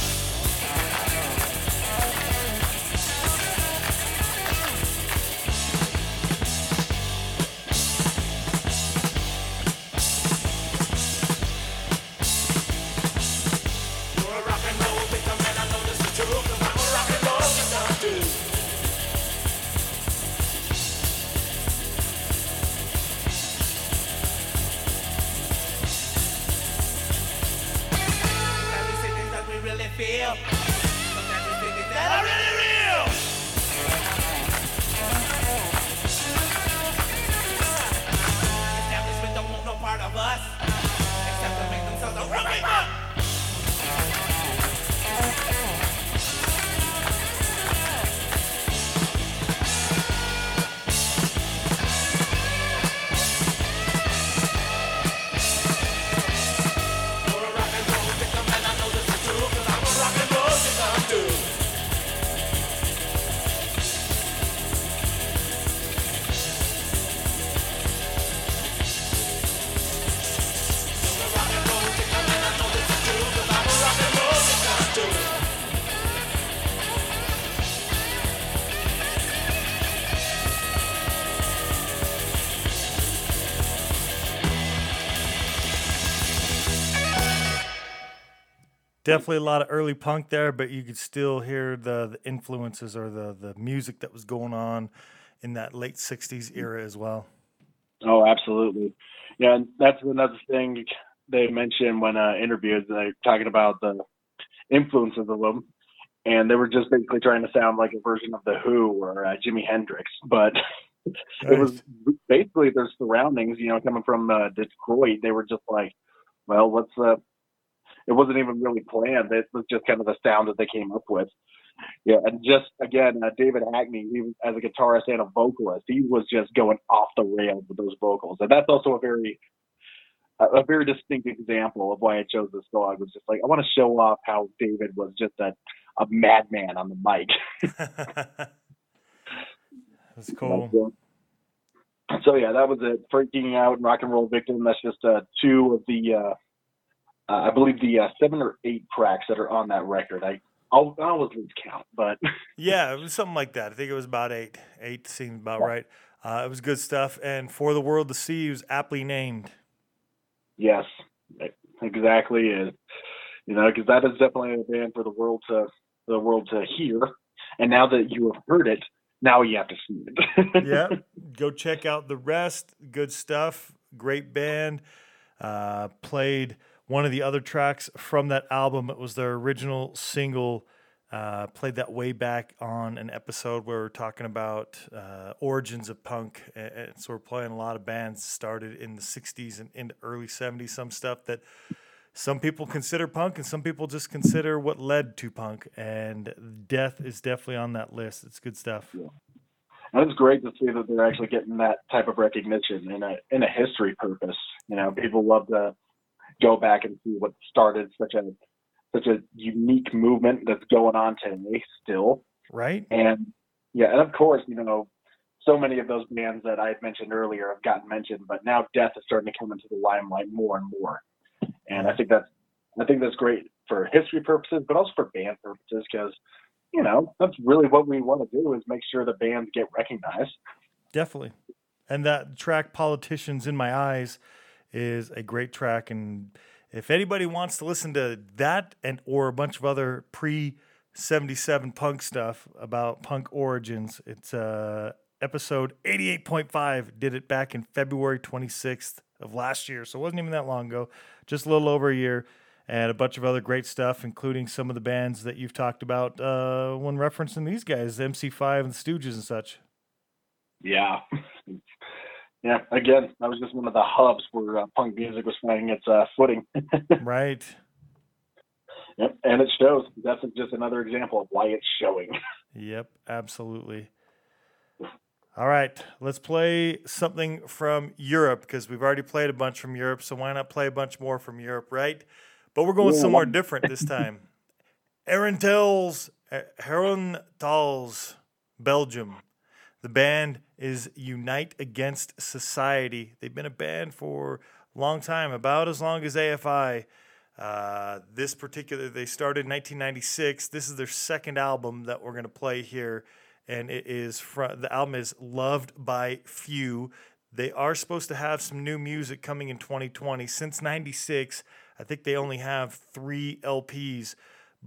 Definitely a lot of early punk there, but you could still hear the, the influences or the the music that was going on in that late '60s era as well. Oh, absolutely. Yeah, and that's another thing they mentioned when uh, interviewed. They're talking about the influences of them, and they were just basically trying to sound like a version of the Who or uh, Jimi Hendrix, but (laughs) it was basically their surroundings. You know, coming from uh, Detroit, they were just like, well, let's. Uh, it wasn't even really planned. It was just kind of the sound that they came up with. Yeah, and just again, uh, David Hackney, he, as a guitarist and a vocalist, he was just going off the rails with those vocals, and that's also a very, a very distinct example of why I chose this song. It was just like I want to show off how David was just a, a madman on the mic. (laughs) (laughs) that's cool. So yeah, that was it. Freaking out, rock and roll victim. That's just uh, two of the, uh, I believe the uh, seven or eight tracks that are on that record. I I'll, I always lose count, but (laughs) yeah, it was something like that. I think it was about eight. Eight seems about right. Uh, it was good stuff, and for the world to see was aptly named. Yes, exactly. Is you know because that is definitely a band for the world to the world to hear, and now that you have heard it, now you have to see it. (laughs) yeah, go check out the rest. Good stuff. Great band. Uh, played one of the other tracks from that album. It was their original single. Uh, played that way back on an episode where we are talking about uh, origins of punk. And, so we're playing a lot of bands started in the 60s and into early 70s, some stuff that some people consider punk and some people just consider what led to punk. And Death is definitely on that list. It's good stuff. Yeah. And it's great to see that they're actually getting that type of recognition in a in a history purpose. You know, people love to go back and see what started such a such a unique movement that's going on today still. Right. And yeah, and of course, you know, so many of those bands that I had mentioned earlier have gotten mentioned, but now death is starting to come into the limelight more and more. And I think that's I think that's great for history purposes, but also for band purposes because you know that's really what we want to do is make sure the bands get recognized. Definitely, and that track "Politicians in My Eyes" is a great track. And if anybody wants to listen to that and or a bunch of other pre 77 punk stuff about punk origins, it's uh, episode 88.5. Did it back in February 26th of last year. So it wasn't even that long ago, just a little over a year. And a bunch of other great stuff, including some of the bands that you've talked about uh, when referencing these guys, MC5 and the Stooges and such. Yeah, yeah, again, that was just one of the hubs where uh, punk music was finding its uh, footing. (laughs) right. Yep, and it shows. That's just another example of why it's showing. Yep, absolutely. All right, let's play something from Europe because we've already played a bunch from Europe. So why not play a bunch more from Europe, right? But we're going yeah. somewhere different this time. (laughs) Herentals, Herentals, Belgium. The band is Unite Against Society. They've been a band for a long time, about as long as AFI. Uh, this particular, they started in 1996. This is their second album that we're going to play here, and it is from the album is Loved by Few. They are supposed to have some new music coming in 2020. Since 96, I think they only have three LPs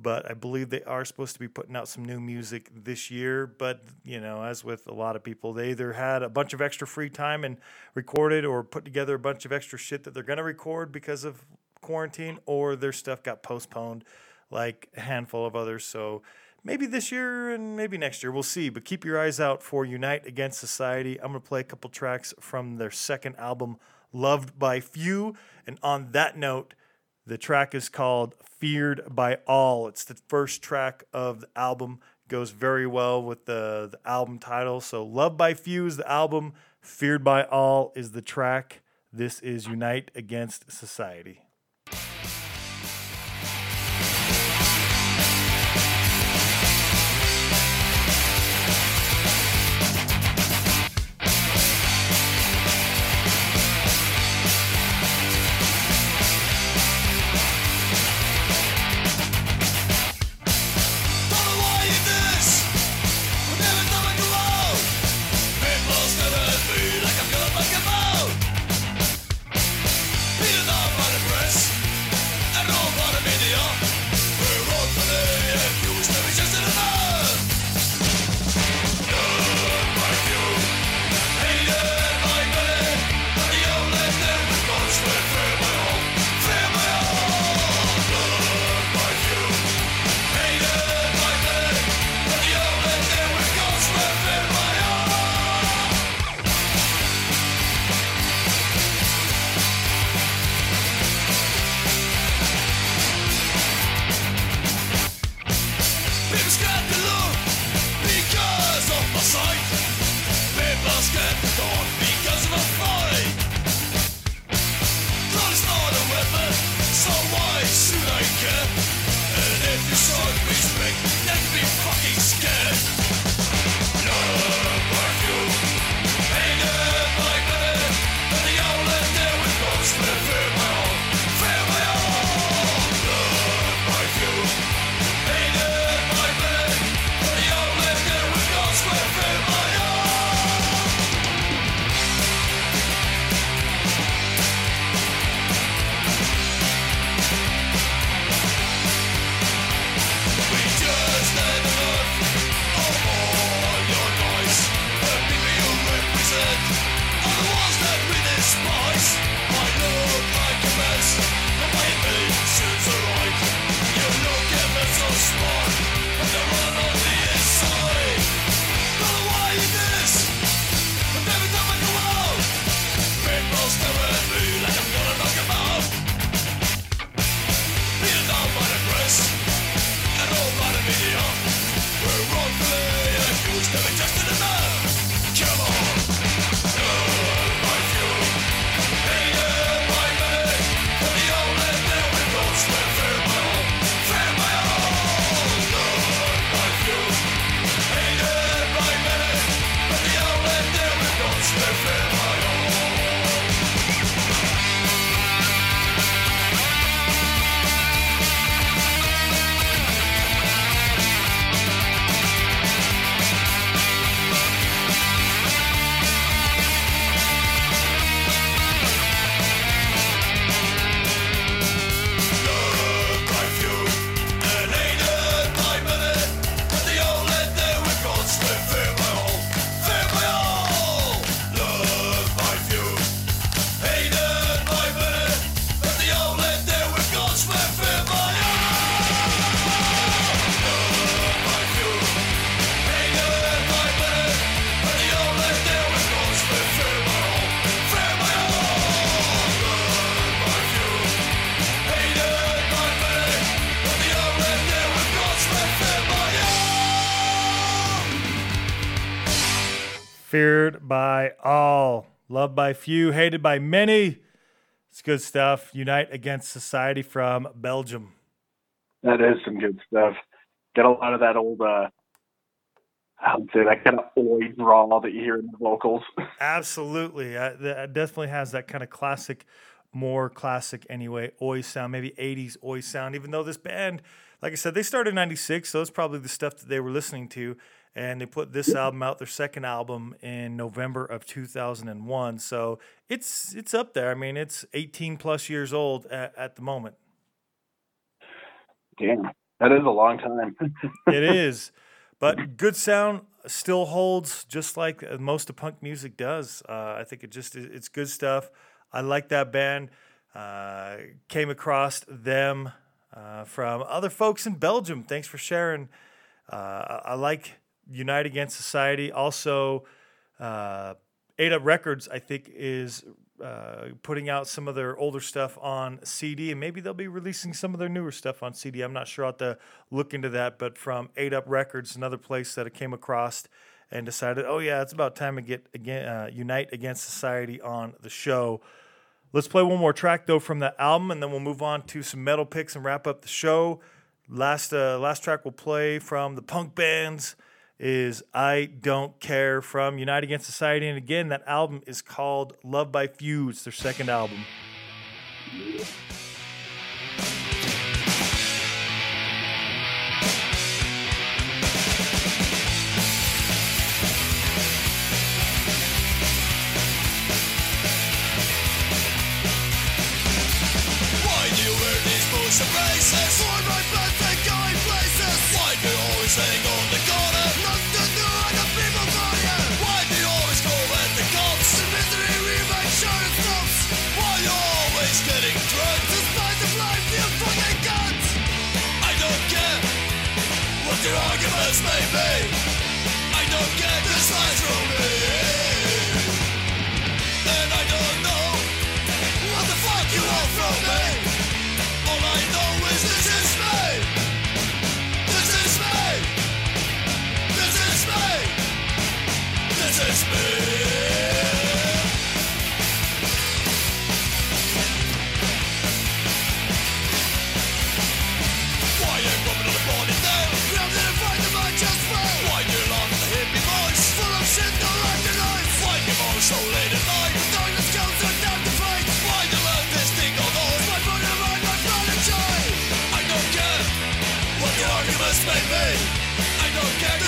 but I believe they are supposed to be putting out some new music this year. But, you know, as with a lot of people, they either had a bunch of extra free time and recorded or put together a bunch of extra shit that they're going to record because of quarantine, or their stuff got postponed, like a handful of others. So maybe this year and maybe next year, we'll see. But keep your eyes out for Unite Against Society. I'm going to play a couple tracks from their second album, Loved by Few. And on that note, the track is called Feared by All. It's the first track of the album. Goes very well with the, the album title. So, Love by Few is the album, Feared by All is the track. This is Unite Against Society. Loved by few, hated by many. It's good stuff. Unite Against Society from Belgium. That is some good stuff. Get a lot of that old, uh, I would say that kind of oi drawl that you hear in the vocals. (laughs) Absolutely. Uh, that definitely has that kind of classic, more classic anyway, oi sound, maybe 80s oi sound, even though this band, like I said, they started in 96, so it's probably the stuff that they were listening to. And they put this album out, their second album, in November of 2001. So it's it's up there. I mean, it's 18 plus years old at, at the moment. Damn, that is a long time. (laughs) it is, but good sound still holds, just like most of punk music does. Uh, I think it just it's good stuff. I like that band. Uh, came across them uh, from other folks in Belgium. Thanks for sharing. Uh, I like Unite Against Society. Also, uh, Eight Up Records, I think, is uh, putting out some of their older stuff on CD, and maybe they'll be releasing some of their newer stuff on CD. I'm not sure. I'll have to look into that. But from Eight Up Records, another place that I came across and decided, oh yeah, it's about time to get again uh, Unite Against Society on the show. Let's play one more track though from the album, and then we'll move on to some metal picks and wrap up the show. Last uh, last track we'll play from the punk bands is I Don't Care from Unite Against Society. And again, that album is called Love by Few. It's their second album. Braces? For my birthday going places. Why do you always hang on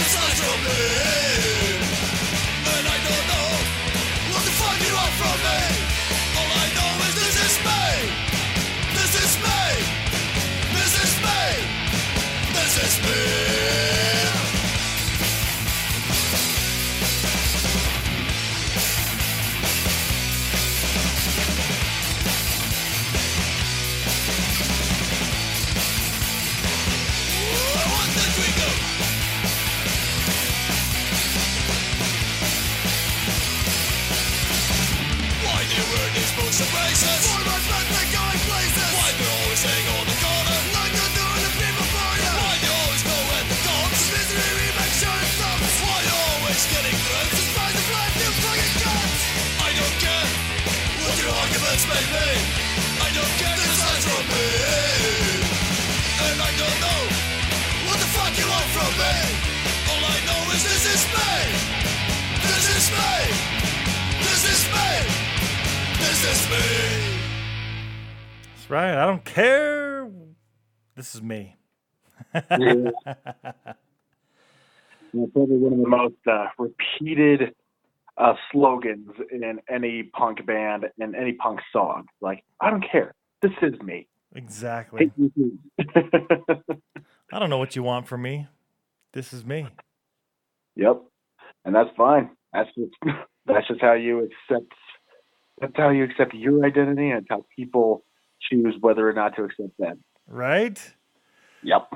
care from me. This is me. That's right. I don't care. This is me. Yeah. It's probably one of the most uh, repeated uh, slogans in any punk band and any punk song. Like, I don't care. This is me. Exactly. Hate you too. (laughs) I don't know what you want from me. This is me. yep, and that's fine. That's just (laughs) that's just how you accept. That's how you accept your identity, and it's how people choose whether or not to accept that. Right? Yep.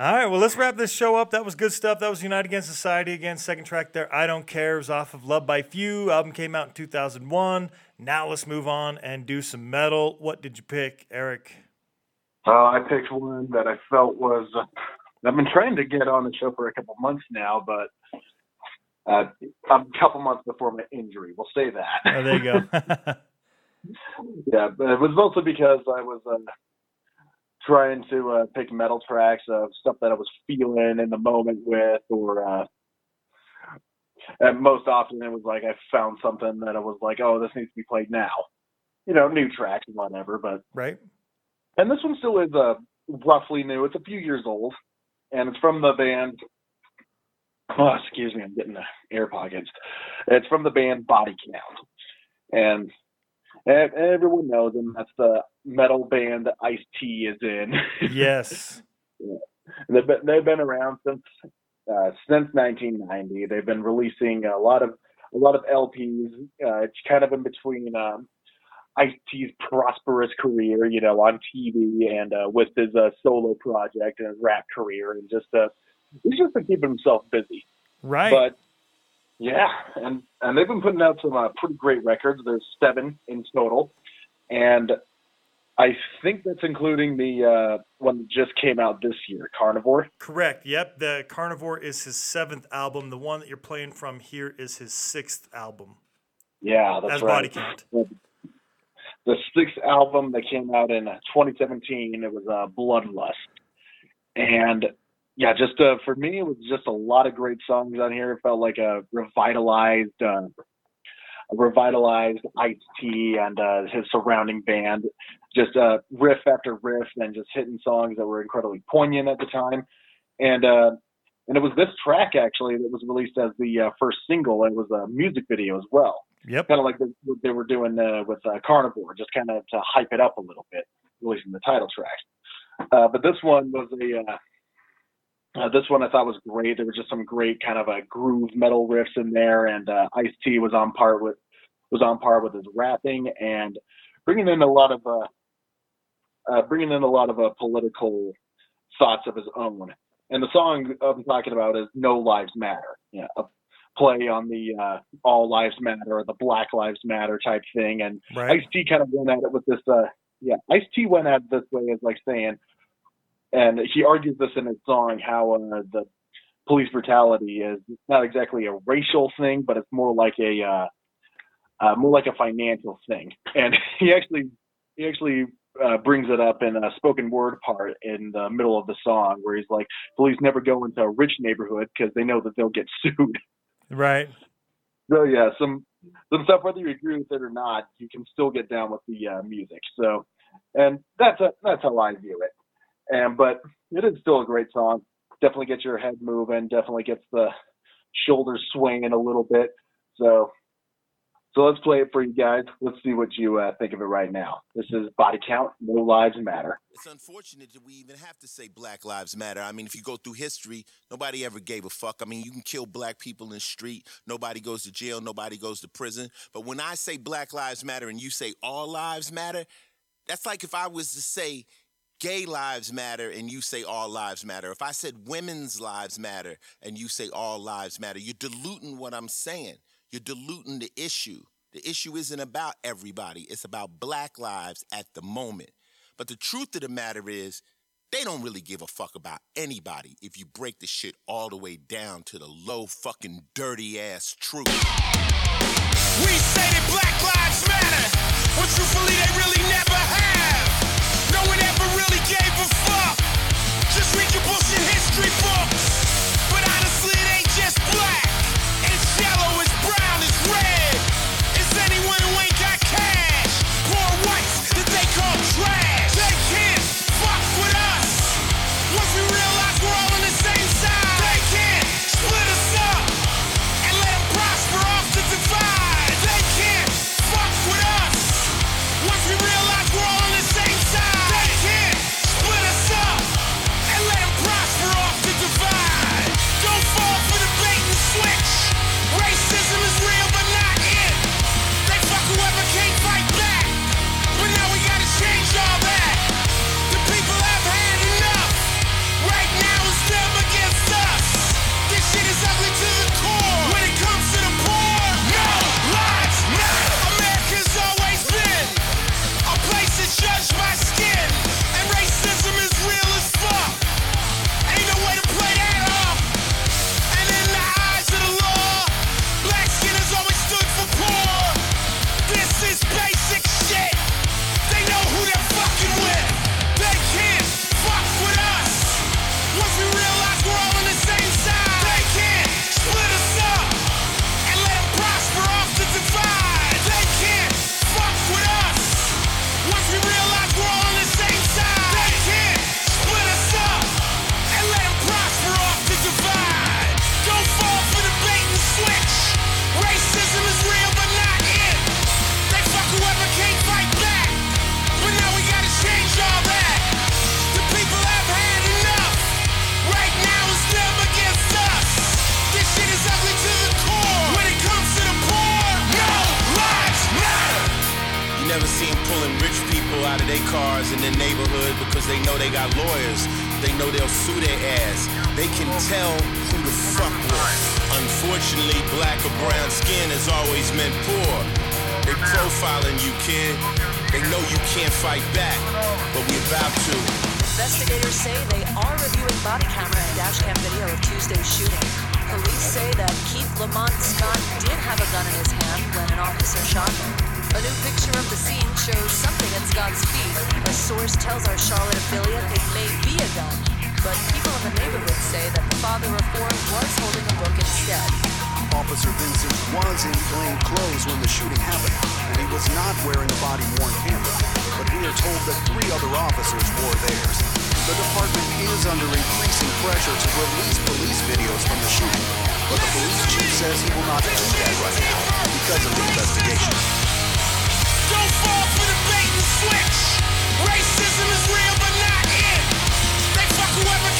All right, well, let's wrap this show up. That was good stuff. That was United Against Society. Again, second track there, I Don't Care, was off of Love by Few. Album came out in 2001. Now let's move on and do some metal. What did you pick, Eric? Uh, I picked one that I felt was. Uh, I've been trying to get on the show for a couple months now, but uh, a couple months before my injury. We'll say that. Oh, there you go. (laughs) yeah, but it was mostly because I was uh, trying to uh, pick metal tracks of stuff that I was feeling in the moment with, or uh, and most often it was like I found something that I was like, oh, this needs to be played now. You know, new tracks and whatever. But right. And this one still is uh, roughly new. It's a few years old, and it's from the band. (coughs) Oh, excuse me, I'm getting the air pockets. It's from the band Body Count, and everyone knows them. That's the metal band that Ice T is in. (laughs) Yes. yeah. They've been, they've been around since uh, since 1990. They've been releasing a lot of a lot of LPs. Uh, it's kind of in between um, Ice T's prosperous career, you know, on TV and uh, with his uh, solo project and his rap career, and just uh, he's just been keeping himself busy. Right. But yeah, and and they've been putting out some uh, pretty great records. There's seven in total, and I think that's including the uh, one that just came out this year, Carnivore. Correct. Yep. The Carnivore is his seventh album. The one that you're playing from here is his sixth album. Yeah, that's as right. Body Count. The sixth album that came out in 2017, it was uh, Bloodlust, and yeah, just uh, for me, it was just a lot of great songs on here. It felt like a revitalized, uh, a revitalized Ice T and uh, his surrounding band. Just uh, riff after riff, and just hitting songs that were incredibly poignant at the time. And uh, and it was this track actually that was released as the uh, first single, it was a music video as well. Yep. Kind of like the, what they were doing uh, with uh, Carnivore, just kind of to hype it up a little bit, releasing the title track. Uh, but this one was a uh, uh, this one I thought was great. There were just some great kind of a groove metal riffs in there, and uh, Ice T was on par with was on par with his rapping and bringing in a lot of uh, uh, bringing in a lot of uh, political thoughts of his own. And the song I'm talking about is "No Lives Matter," yeah, a play on the uh, "All Lives Matter" or the "Black Lives Matter" type thing. And Right. Ice T kind of went at it with this. Uh, yeah, Ice T went at it this way as like saying, and he argues this in his song how uh, the police brutality is not exactly a racial thing, but it's more like a uh, uh, more like a financial thing. And (laughs) he actually he actually uh, brings it up in a spoken word part in the middle of the song where he's like, police never go into a rich neighborhood because they know that they'll get (laughs) sued. Right. So yeah, some some stuff whether you agree with it or not, you can still get down with the uh, music. So, and that's a, that's how I view it. And but it is still a great song. Definitely gets your head moving. Definitely gets the shoulders swinging a little bit. So, so let's play it for you guys. Let's see what you uh, think of it right now. This is Body Count. No lives matter. It's unfortunate that we even have to say Black Lives Matter. I mean, if you go through history, nobody ever gave a fuck. I mean, you can kill black people in the street, nobody goes to jail, nobody goes to prison. But when I say Black Lives Matter and you say all lives matter, that's like if I was to say gay lives matter and you say all lives matter. If I said women's lives matter and you say all lives matter, you're diluting what I'm saying. You're diluting the issue. The issue isn't about everybody, it's about black lives at the moment. But the truth of the matter is, they don't really give a fuck about anybody if you break the shit all the way down to the low fucking dirty ass truth. We say that black lives matter, but truthfully they really never have. Really gave a fuck. Just read your bullshit history books. But honestly, it ain't just black. It's yellow, it's brown, it's red. It's anyone who ain't got cash. Poor whites that they call trash. In their neighborhood because they know they got lawyers. They know they'll sue their ass. They can tell who to fuck with. Unfortunately, black or brown skin has always meant poor. They profiling you, kid. They know you can't fight back, but we about to. Investigators say they are reviewing body camera and dashcam video of Tuesday's shooting. Police say that Keith Lamont Scott did have a gun in his hand when an officer shot him. A new picture of the scene shows something at Scott's feet. A source tells our Charlotte affiliate it may be a gun, but people in the neighborhood say that the father of four was holding a book instead. Officer Vinson was in plain clothes when the shooting happened, and he was not wearing a body-worn camera. But we are told that three other officers wore theirs. The department is under increasing pressure to release police videos from the shooting, but the police chief says he will not do that right now because of the investigation. Switch. Racism is real, but not it. They fuck whoever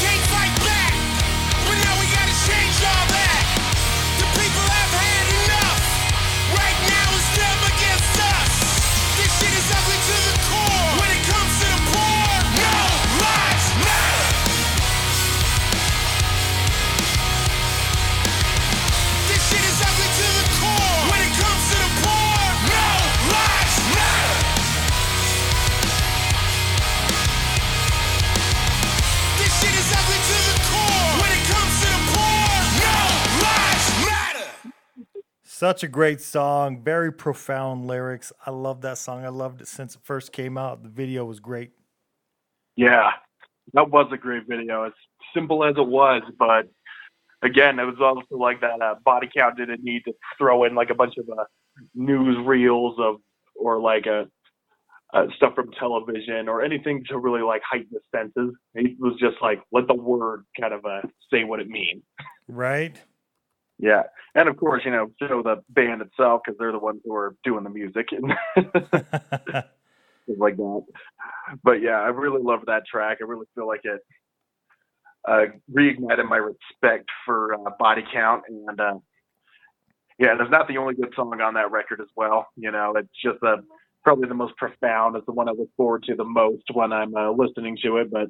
Such a great song, very profound lyrics. I love that song. I loved it since it first came out. The video was great. Yeah, that was a great video. As simple as it was, but again, it was also like that uh, body count didn't need to throw in like a bunch of uh, news reels of or like a. Uh, stuff from television or anything to really like heighten the senses. It was just like let the word kind of uh, say what it means. Right? Yeah, and of course, you know, show the band itself because they're the ones who are doing the music and (laughs) like that. But yeah, I really love that track. I really feel like it uh, reignited my respect for uh, Body Count, and uh, yeah, there's not the only good song on that record as well. You know, it's just uh, probably the most profound. It's the one I look forward to the most when I'm uh, listening to it, but.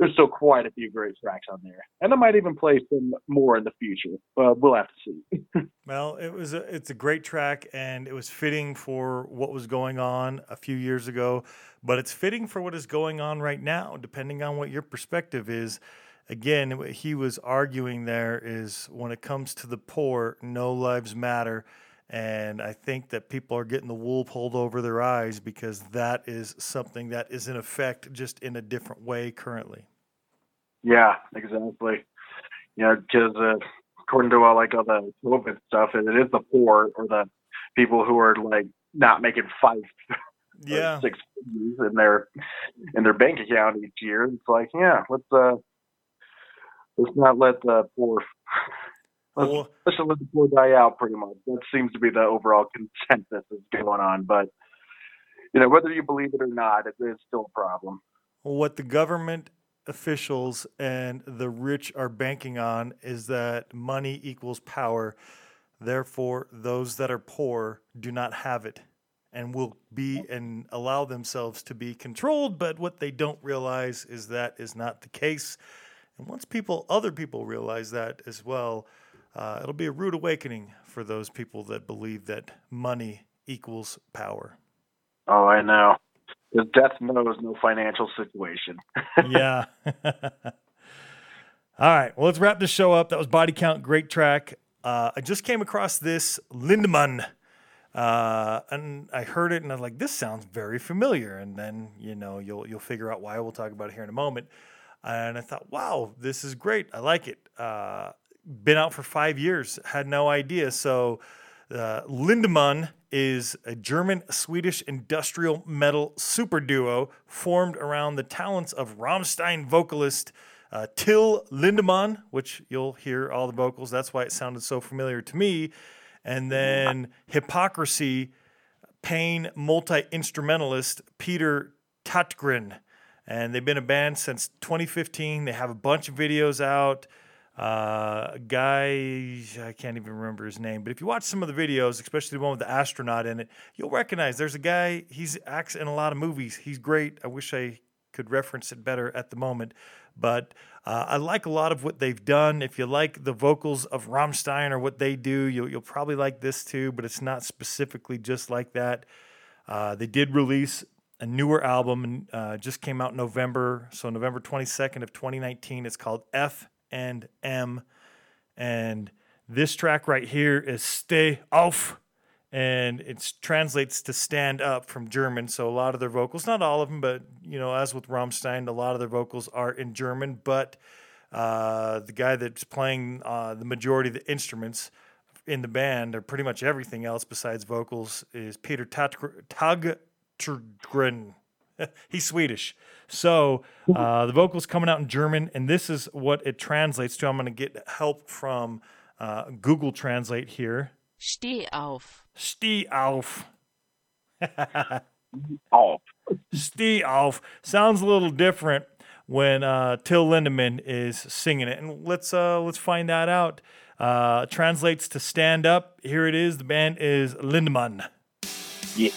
There's still quite a few great tracks on there, and I might even play some more in the future. But we'll have to see. (laughs) Well, it was a, it's a great track and it was fitting for what was going on a few years ago, but it's fitting for what is going on right now depending on what your perspective is. Again, what he was arguing there is when it comes to the poor, no lives matter. And I think that people are getting the wool pulled over their eyes because that is something that is in effect just in a different way currently. Yeah, exactly. Yeah, because uh, according to all like all the COVID stuff, it, it is the poor or the people who are like not making five, or Yeah. six in their in their bank account each year. It's like, yeah, let's uh, let's not let the poor. Let's, Well- let's let the poor die out, pretty much. That seems to be the overall consensus is going on. But you know, whether you believe it or not, it is still a problem. what the government officials and the rich are banking on is that money equals power. Therefore, those that are poor do not have it and will be and allow themselves to be controlled. But what they don't realize is that is not the case. And once people, other people realize that as well, uh, it'll be a rude awakening for those people that believe that money equals power. Oh, I know. Because death knows no financial situation. (laughs) yeah. (laughs) All right. Well, let's wrap this show up. That was Body Count. Great track. Uh, I just came across this Lindemann. Uh, and I heard it and I was like, this sounds very familiar. And then, you know, you'll you'll figure out why we'll talk about it here in a moment. And I thought, wow, this is great. I like it. Uh, been out for five years, had no idea. So uh, Lindemann is a German Swedish industrial metal super duo formed around the talents of Rammstein vocalist uh, Till Lindemann, which you'll hear all the vocals. That's why it sounded so familiar to me. And then Hypocrisy, Pain multi instrumentalist Peter Tägtgren. And they've been a band since 2015. They have a bunch of videos out. Uh, guy, I can't even remember his name, but if you watch some of the videos, especially the one with the astronaut in it, you'll recognize there's a guy, he's acts in a lot of movies. He's great. I wish I could reference it better at the moment. But uh, I like a lot of what they've done. If you like the vocals of Rammstein or what they do, you'll, you'll probably like this too, but it's not specifically just like that. Uh, they did release a newer album and uh, just came out in November. So November 22nd of 2019. It's called F and M. And this track right here is Steh auf and it translates to stand up from German. So a lot of their vocals, not all of them, but you know, as with Rammstein, a lot of their vocals are in German. But uh, the guy that's playing uh, the majority of the instruments in the band, or pretty much everything else besides vocals, is Peter Tagtgren. (laughs) He's Swedish. So uh, the vocals coming out in German, and this is what it translates to. I'm going to get help from uh, Google Translate here. Steh auf. Steh auf. (laughs) Off. Steh auf. Sounds a little different when uh, Till Lindemann is singing it, and let's uh, let's find that out. Uh, translates to stand up. Here it is. The band is Lindemann. Yeah.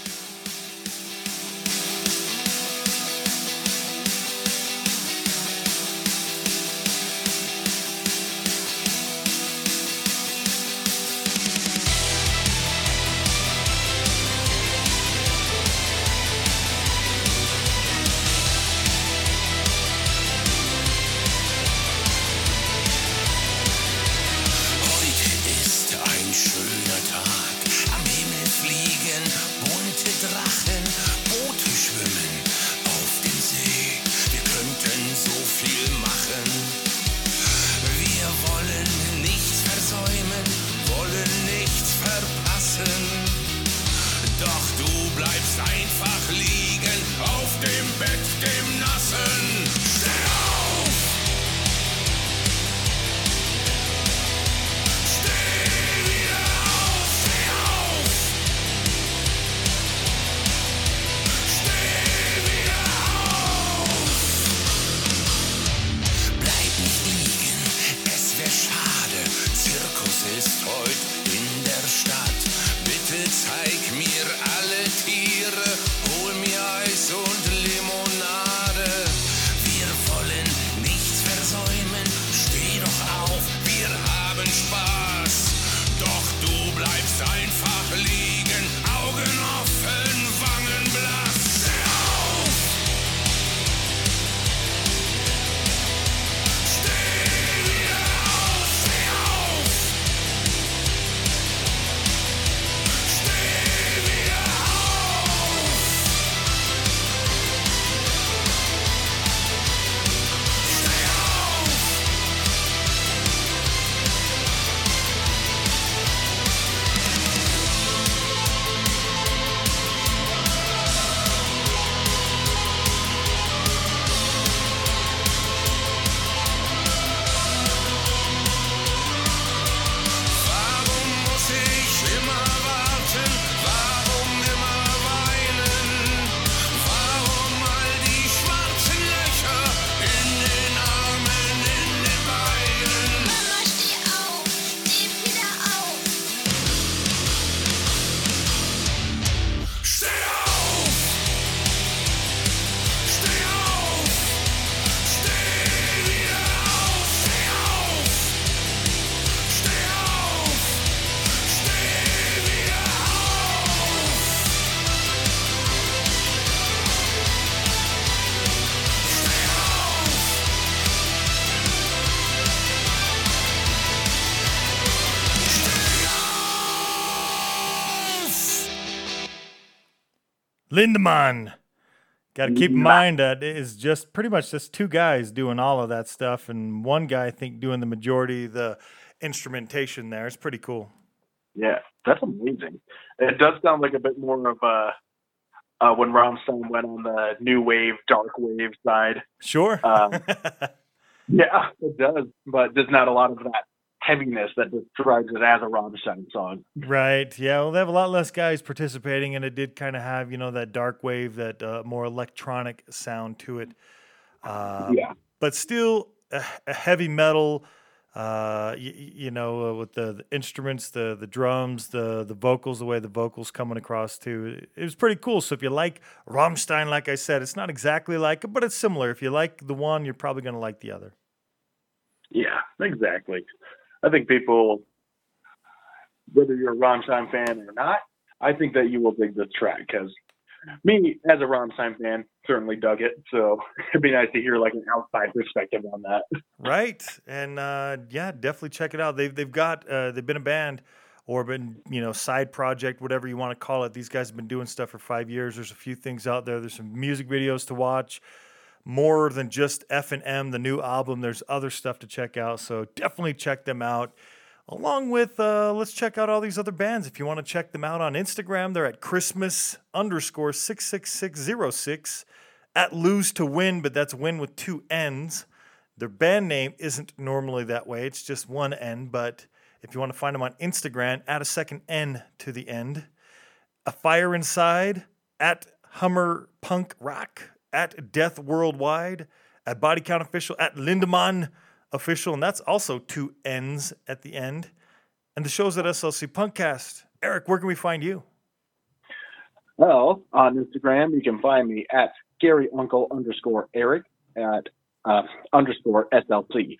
Lindemann. Got to keep in mind that it is just pretty much just two guys doing all of that stuff, and one guy I think doing the majority of the instrumentation there. It's pretty cool. Yeah, that's amazing. It does sound like a bit more of a uh, when Rammstein went on the new wave, dark wave side. Sure. Um, (laughs) Yeah, it does, but there's not a lot of that heaviness that describes it as a Rammstein song. Right. Yeah. Well, they have a lot less guys participating, and it did kind of have, you know, that dark wave, that uh, more electronic sound to it. Uh, Yeah. But still a, a heavy metal Uh, you, you know, uh, with the, the instruments, the the drums, the the vocals, the way the vocals coming across too. It was pretty cool. So if you like Rammstein, like I said, it's not exactly like it, but it's similar. If you like the one, you're probably going to like the other. Yeah, exactly. I think people, whether you're a Rammstein fan or not, I think that you will dig this track because me, as a Rammstein fan, certainly dug it. So (laughs) it'd be nice to hear like an outside perspective on that. Right, and uh, yeah, definitely check it out. They've they've got uh, they've been a band or been you know side project, whatever you want to call it. These guys have been doing stuff for five years. There's a few things out there. There's some music videos to watch. More than just F and M, the new album. There's other stuff to check out. So definitely check them out. Along with, uh, let's check out all these other bands. If you want to check them out on Instagram, they're at Christmas underscore six six six zero six at lose to win, but that's win with two N's. Their band name isn't normally that way, it's just one N. But if you want to find them on Instagram, add a second N to the end. A Fire Inside at Hummer Punk Rock at Death Worldwide at Body Count Official at Lindemann Official, and that's also two N's at the end. And the show's at SLC Punkcast. Eric, where can we find you? Well, on Instagram, you can find me at Gary Uncle underscore Eric at uh, underscore SLC.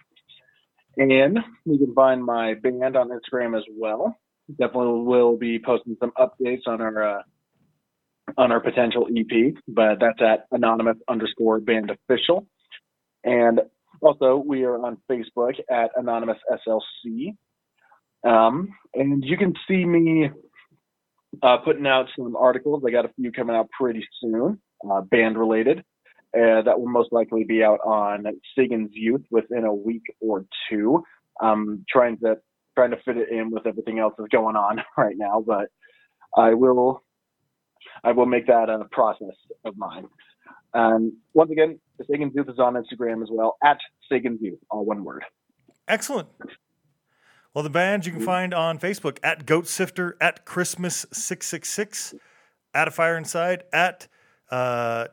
And you can find my band on Instagram as well. Definitely will be posting some updates on our uh, on our potential EP, but that's at anonymous underscore band official. And also, we are on Facebook at anonymous SLC. Um, and you can see me uh, putting out some articles. I got a few coming out pretty soon, uh, band related. Uh, that will most likely be out on Sagan's Youth within a week or two. I'm trying to trying to fit it in with everything else that's going on (laughs) right now, but I will I will make that a process of mine. Um, once again, Sagan's Youth is on Instagram as well at Sagan's Youth, all one word. Excellent. Well, the band you can find on Facebook at Goat Sifter, at Christmas666, at A Fire Inside, at uh,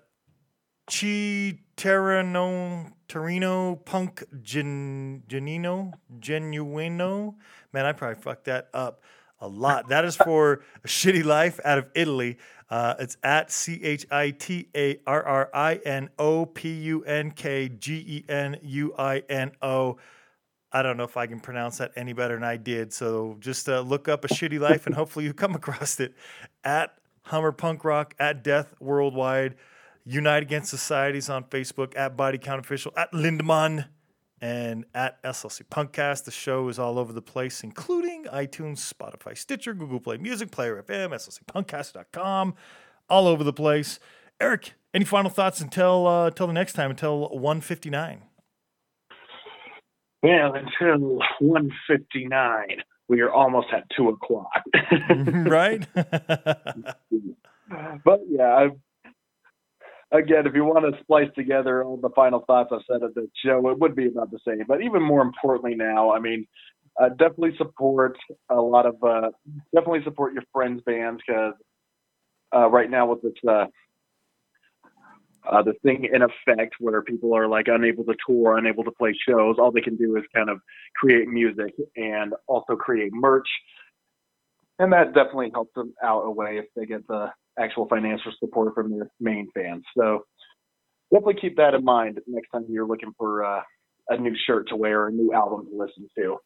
Chi Terrano, Torino Punk Gen, Genino, Genuino. Man, I probably fucked that up a lot. That is for a shitty life out of Italy. Uh, it's at C H I T A R R I N O P U N K G E N U I N O. I don't know if I can pronounce that any better than I did. So just uh, look up a shitty life and hopefully you come (laughs) across it at Hummer Punk Rock, at Death Worldwide, Unite Against Societies on Facebook, at Body Count Official, at Lindemann, and at SLC Punkcast. The show is all over the place, including iTunes, Spotify, Stitcher, Google Play Music, Player FM, SLCPunkcast.com, all over the place. Eric, any final thoughts until uh, until the next time, until 159? Well, until 159, we are almost at 2 o'clock. (laughs) (laughs) right? (laughs) but yeah, I've, again, if you want to splice together all the final thoughts I said at the show, it would be about the same. But even more importantly now, I mean, uh, definitely support a lot of, uh, definitely support your friends' bands because uh, right now with this, uh, uh, the thing in effect where people are like unable to tour, unable to play shows, all they can do is kind of create music and also create merch. And that definitely helps them out a way if they get the actual financial support from their main fans. So definitely keep that in mind next time you're looking for uh, a new shirt to wear, or a new album to listen to.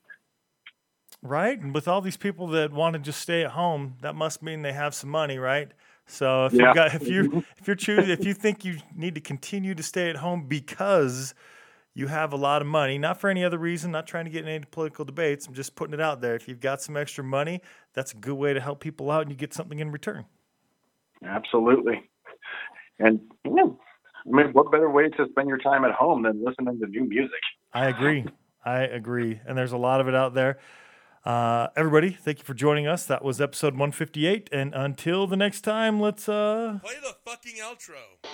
Right. And with all these people that want to just stay at home, that must mean they have some money, right? So if Yeah. you got if you (laughs) if you're choosing if you think you need to continue to stay at home because you have a lot of money, not for any other reason, not trying to get in any political debates. I'm just putting it out there. If you've got some extra money, that's a good way to help people out and you get something in return. Absolutely. And yeah, I mean, what better way to spend your time at home than listening to new music? I agree. I agree. And there's a lot of it out there. Uh, everybody, thank you for joining us. That was episode 158. And until the next time, let's uh Play the fucking outro.